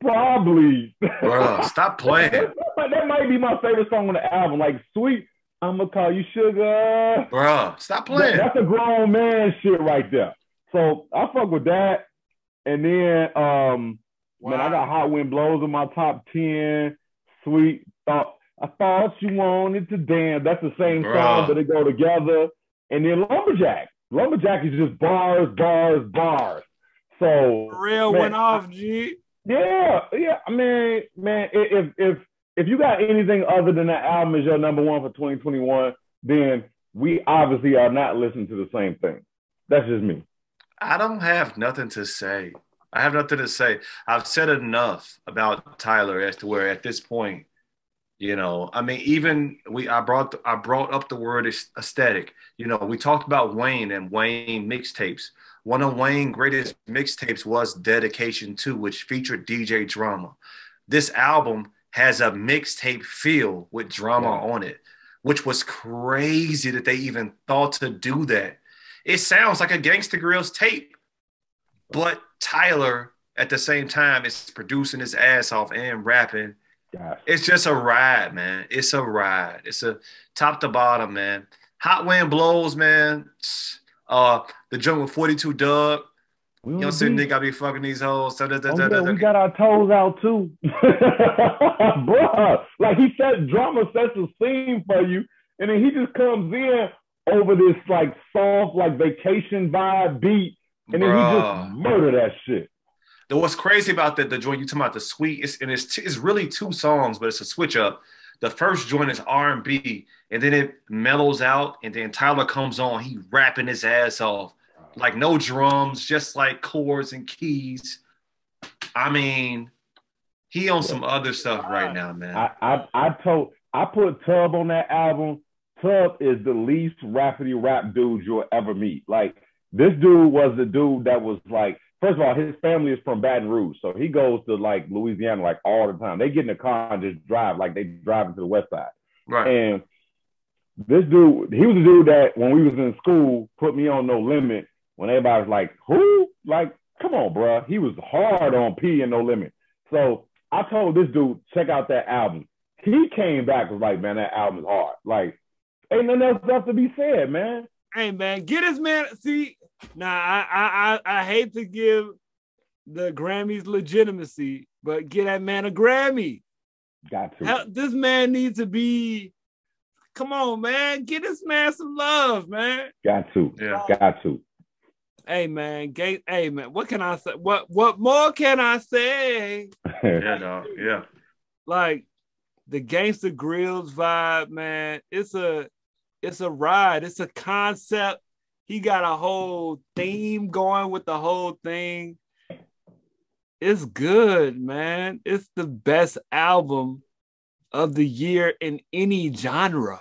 probably Bruh, stop playing. That might be my favorite song on the album. Like Sweet, I'ma call you sugar. Bro, stop That- playing. that's a grown man shit right there. So I fuck with that. And then um man, I got Hot Wind Blows in my top 10. Sweet thought I thought you wanted to dance. That's the same Bruh. song, but they go together. And then Lumberjack. Lumberjack is just bars, bars, bars. So Real man, went off, G. yeah, yeah. I mean, man, if if if you got anything other than that album is your number one for 2021, then we obviously are not listening to the same thing. That's just me. I don't have nothing to say. I have nothing to say. I've said enough about Tyler as to where at this point, you know, I mean, even we I brought I brought up the word aesthetic. You know, we talked about Wayne and Wayne mixtapes. One of Wayne's greatest mixtapes was Dedication 2, which featured DJ Drama. This album has a mixtape feel with drama Yeah. on it, which was crazy that they even thought to do that. It sounds like a Gangsta Grillz tape, but Tyler at the same time is producing his ass off and rapping. Gosh. It's just a ride, man. It's a ride. It's a top to bottom, man. Hot wind blows, man. Uh, the joint with 42 Dugg. We You know, saying nigga, I be fucking these hoes. Da, da, da, Oh, yeah, we got our toes out too, bruh. Like he said, drama sets the scene for you, and then he just comes in over this like soft, like vacation vibe beat, and then he just murder that shit. The- What's crazy about the, the joint you talking about the sweet, it's, and it's, t- it's really two songs, but it's a switch up. The first joint is R and B, and then it mellows out, and then Tyler comes on, he rapping his ass off, like no drums, just like chords and keys. I mean, he on some other stuff right now, man. I, I I told I put Tub on that album. Tub is the least rapidy rap dude you'll ever meet. Like this dude was the dude that was like, first of all, his family is from Baton Rouge, so he goes to like Louisiana like all the time. They get in the car and just drive like they driving to the west side. right. And this dude, he was the dude that when we was in school put me on No Limit. When everybody was like, "Who?" Like, come on, bro. He was hard on P and No Limit. So I told this dude, check out that album. He came back was like, man, that album is hard. Like, ain't nothing else left to be said, man. Hey man, get his man. See, now I, I I I hate to give the Grammys legitimacy, but get that man a Grammy. Got to. Hell, this man needs to be. Come on, man, get this man some love, man. Got to. Yeah. Got to. Hey man, gate. Hey man, what can I say? What what more can I say? Yeah, dog. Yeah. like the Gangsta Grillz vibe, man. It's a it's a ride, it's a concept. He got a whole theme going with the whole thing. It's good, man. It's the best album of the year in any genre.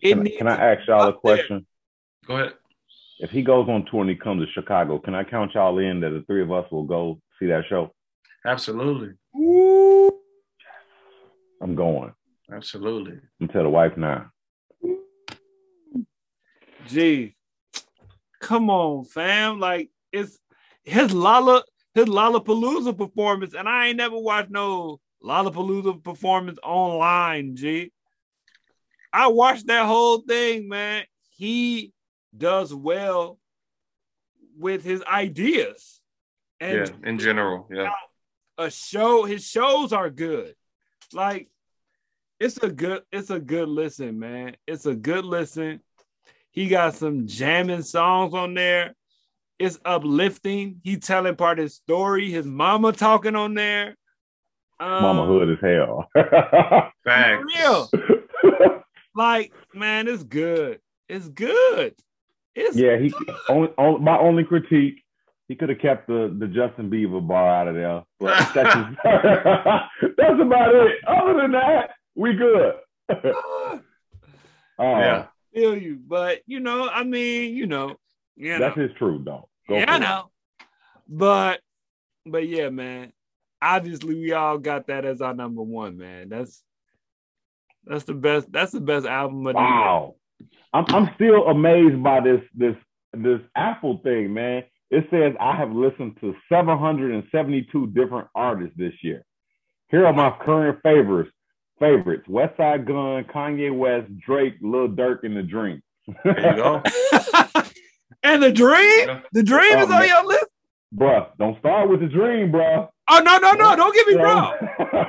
It Can, I- can I ask y'all a up there. question? Go ahead. If he goes on tour and he comes to Chicago, can I count y'all in that the three of us will go see that show? Absolutely. Ooh. I'm going. Absolutely. And tell the wife now. Gee, come on, fam. Like it's his Lala, his Lollapalooza performance, and I ain't never watched no Lollapalooza performance online. G. I watched that whole thing, man. He does well with his ideas. And yeah, in general, yeah. A show, his shows are good. Like it's a good, it's a good listen, man. It's a good listen. He got some jamming songs on there. It's uplifting. He telling part of his story. His mama talking on there. Um, mama hood as hell. Facts. Real. like, man, it's good. It's good. It's yeah. He only, only my only critique. He could have kept the, the Justin Bieber bar out of there. But that's, just, that's about it. Other than that, we good. uh, yeah feel you, but you know, I mean, you know, yeah, that's his truth, though. Go yeah, I know, but but yeah, man. Obviously, we all got that as our number one, man. That's that's the best. That's the best album of the wow. Year. I'm I'm still amazed by this this this Apple thing, man. It says I have listened to 772 different artists this year. Here are my current favorites favorites: Westside Gunn, Kanye West, Drake, Lil Durk, and The Dream. There you go. and The Dream, The Dream is oh, on your list, bruh. Don't start with The Dream, bruh. Oh no, no, no! Don't get me wrong.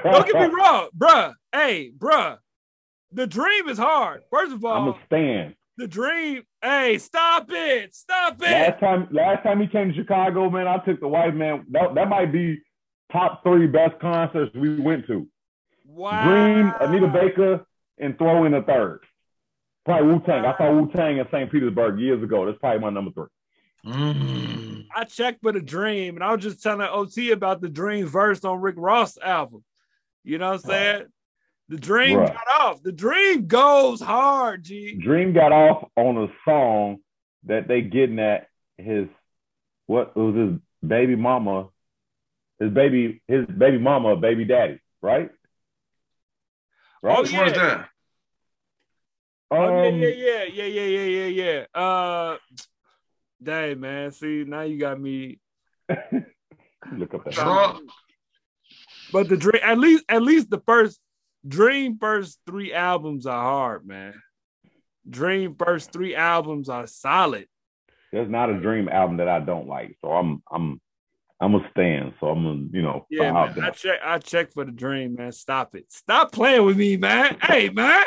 don't get me wrong, bruh. Hey, bruh. The Dream is hard. First of all, I'm a stand. The Dream. Hey, stop it! Stop it! Last time, last time he came to Chicago, man, I took the white man. That, that might be top three best concerts we went to. Wow. Dream, Anita Baker, and throw in a third. Probably Wu Tang. I saw Wu Tang in St. Petersburg years ago. That's probably my number three. Mm. I checked for the Dream, and I was just telling OT about the Dream verse on Rick Ross album. You know what I'm saying? The Dream Bruh. got off. The Dream goes hard, G. Dream got off on a song that they getting at his what was his baby mama, his baby, his baby mama, baby daddy, right? Right? Oh, Which yeah. that? Um, oh, yeah, yeah, yeah, yeah, yeah, yeah, yeah. Uh, dang, man. See, now you got me. Look up that. Trump. But the dream, at least, at least the first Dream first three albums are hard, man. Dream first three albums are solid. There's not a Dream album that I don't like, so I'm I'm I'm a stand, so I'm gonna, you know. Yeah, man, I check. I check for the dream, man. Stop it. Stop playing with me, man. Hey, man.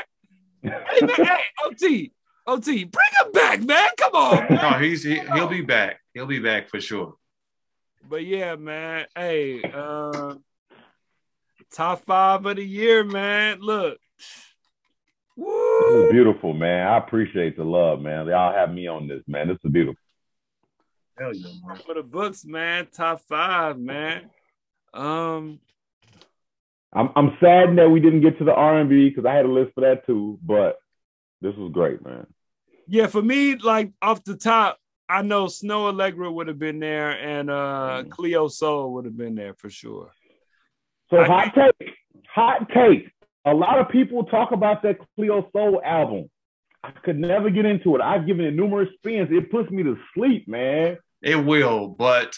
hey, man. Hey, OT. OT, bring him back, man. Come on. Man. No, he's he, he'll be back. He'll be back for sure. But yeah, man. Hey, uh, top five of the year, man. Look. Woo. This is beautiful, man. I appreciate the love, man. Y'all have me on this, man. This is beautiful. Hell yeah, man. For the books, man. Top five, man. Um, I'm I'm sad that we didn't get to the R and B because I had a list for that too. But this was great, man. Yeah, for me, like off the top, I know Snoh Aalegra would have been there, and uh mm. Cleo Sol would have been there for sure. So I hot think- take, hot take. A lot of people talk about that Cleo Sol album. I could never get into it. I've given it numerous spins. It puts me to sleep, man. It will, but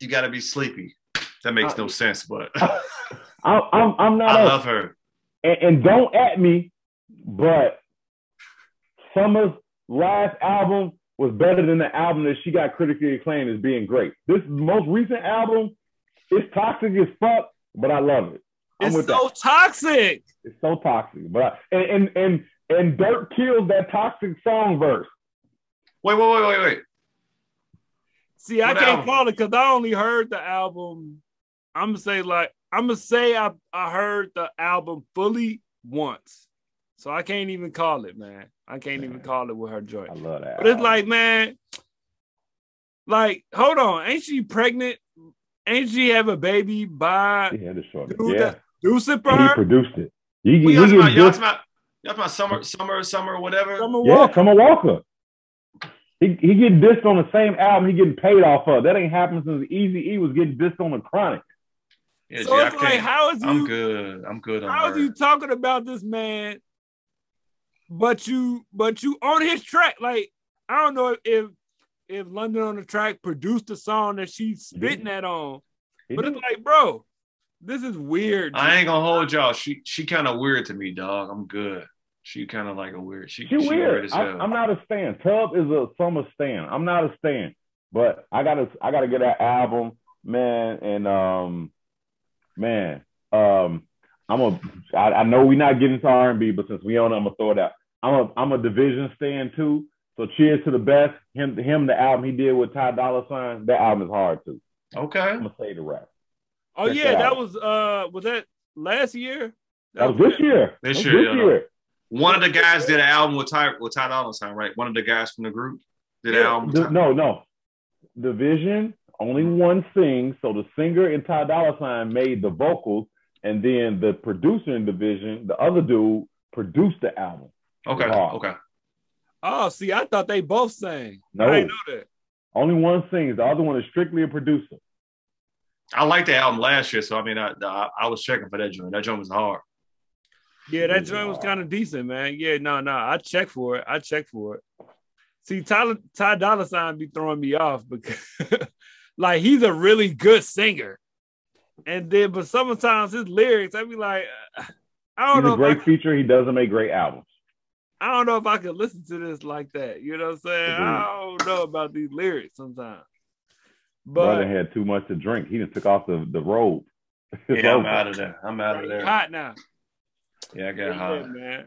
you got to be sleepy. That makes uh, no sense, but I, am I'm not. I a, love her. And, and, don't at me, but Summer's last album was better than the album that she got critically acclaimed as being great. This most recent album is toxic as fuck, but I love it. I'm it's so that. toxic. It's so toxic, but I, and and and and Durk kills that toxic song verse. Wait, wait, wait, wait, wait. See, I can't call it because I only heard the album. I'm gonna say like I'm gonna say I I heard the album fully once, so I can't even call it, man. I can't man. even call it with her joint. I love that. But it's like, man, like hold on, ain't she pregnant? Ain't she have a baby by? Yeah, the short. Dude, Yeah, produce it for her. He produced it. You, well, you, you, you, about, you about summer, summer, summer, whatever. Summer yeah, Walker. Summer Walker. He he getting dissed on the same album he getting paid off of. That ain't happened since Easy E was getting dissed on the Chronic. Yeah, so G, I it's like, how is you? I'm good. I'm good on How is her. you talking about this man, but you but you on his track? Like I don't know if if London on da Track produced the song that she's spitting that on, but it's like, bro, this is weird. I ain't gonna hold y'all. She she kind of weird to me, dog. I'm good. She kind of like a weird. She, She she weird. as I, hell. I'm not a stan. Tub is a summer stan. I'm not a stan, but I gotta I gotta get that album, man. And um, man, um, I'm a. I, I know we're not getting to R&B, but since we own it, I'm gonna throw it out. I'm a I'm a dvsn stan too. So cheers to the best. Him him the album he did with Ty Dolla Sign. That album is hard too. okay. I'm gonna say the rap. oh check yeah, that that was uh was that last year? That was this year. This That was year, This yeah. year. One of the guys did an album with Ty with Ty Dolla Sign, right? One of the guys from the group did an album. The- Ty- no, no. dvsn, only mm-hmm. one sings. So the singer and Ty Dolla Sign made the vocals, and then the producer in dvsn, the other dude, produced the album. Okay. Hard. Okay. Oh, see, I thought they both sang. No. I didn't know that. Only one sings. The other one is strictly a producer. I liked the album last year, so I mean, I I, I was checking for that joint. That joint was hard. Yeah, that joint was kind of decent, man. Yeah, no, no, I checked for it. I checked for it. See, Tyler, Ty Dolla Sign be throwing me off because, like, he's a really good singer, and then, but sometimes his lyrics, I be like, uh, I don't know. He's know, a great I, feature. He doesn't make great albums. I don't know if I could listen to this like that. You know what I'm saying? I don't know about these lyrics sometimes, Brother but had too much to drink. He just took off the, the robe. Yeah, I'm out of there. I'm out of there. hot now. Yeah, I got Yeah, hot. man.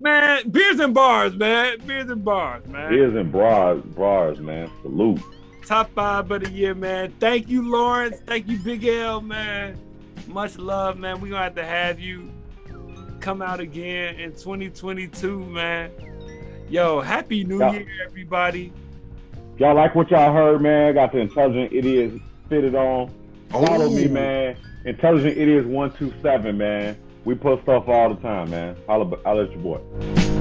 Man, beers and bars, man. Beers and bars, man. Beers and in bras, bras, man. Salute. Top five of the year, man. Thank you, Lawrence. Thank you, Big L, man. Much love, man. We're gonna have to have you come out again in 2022, man. Yo, happy New Yeah. Year, everybody. Y'all like what y'all heard, man? Got the intelligent idiots fitted on. Follow me, man. Intelligent idiots one two seven, man. We post stuff all the time, man. Holla, holla at your boy.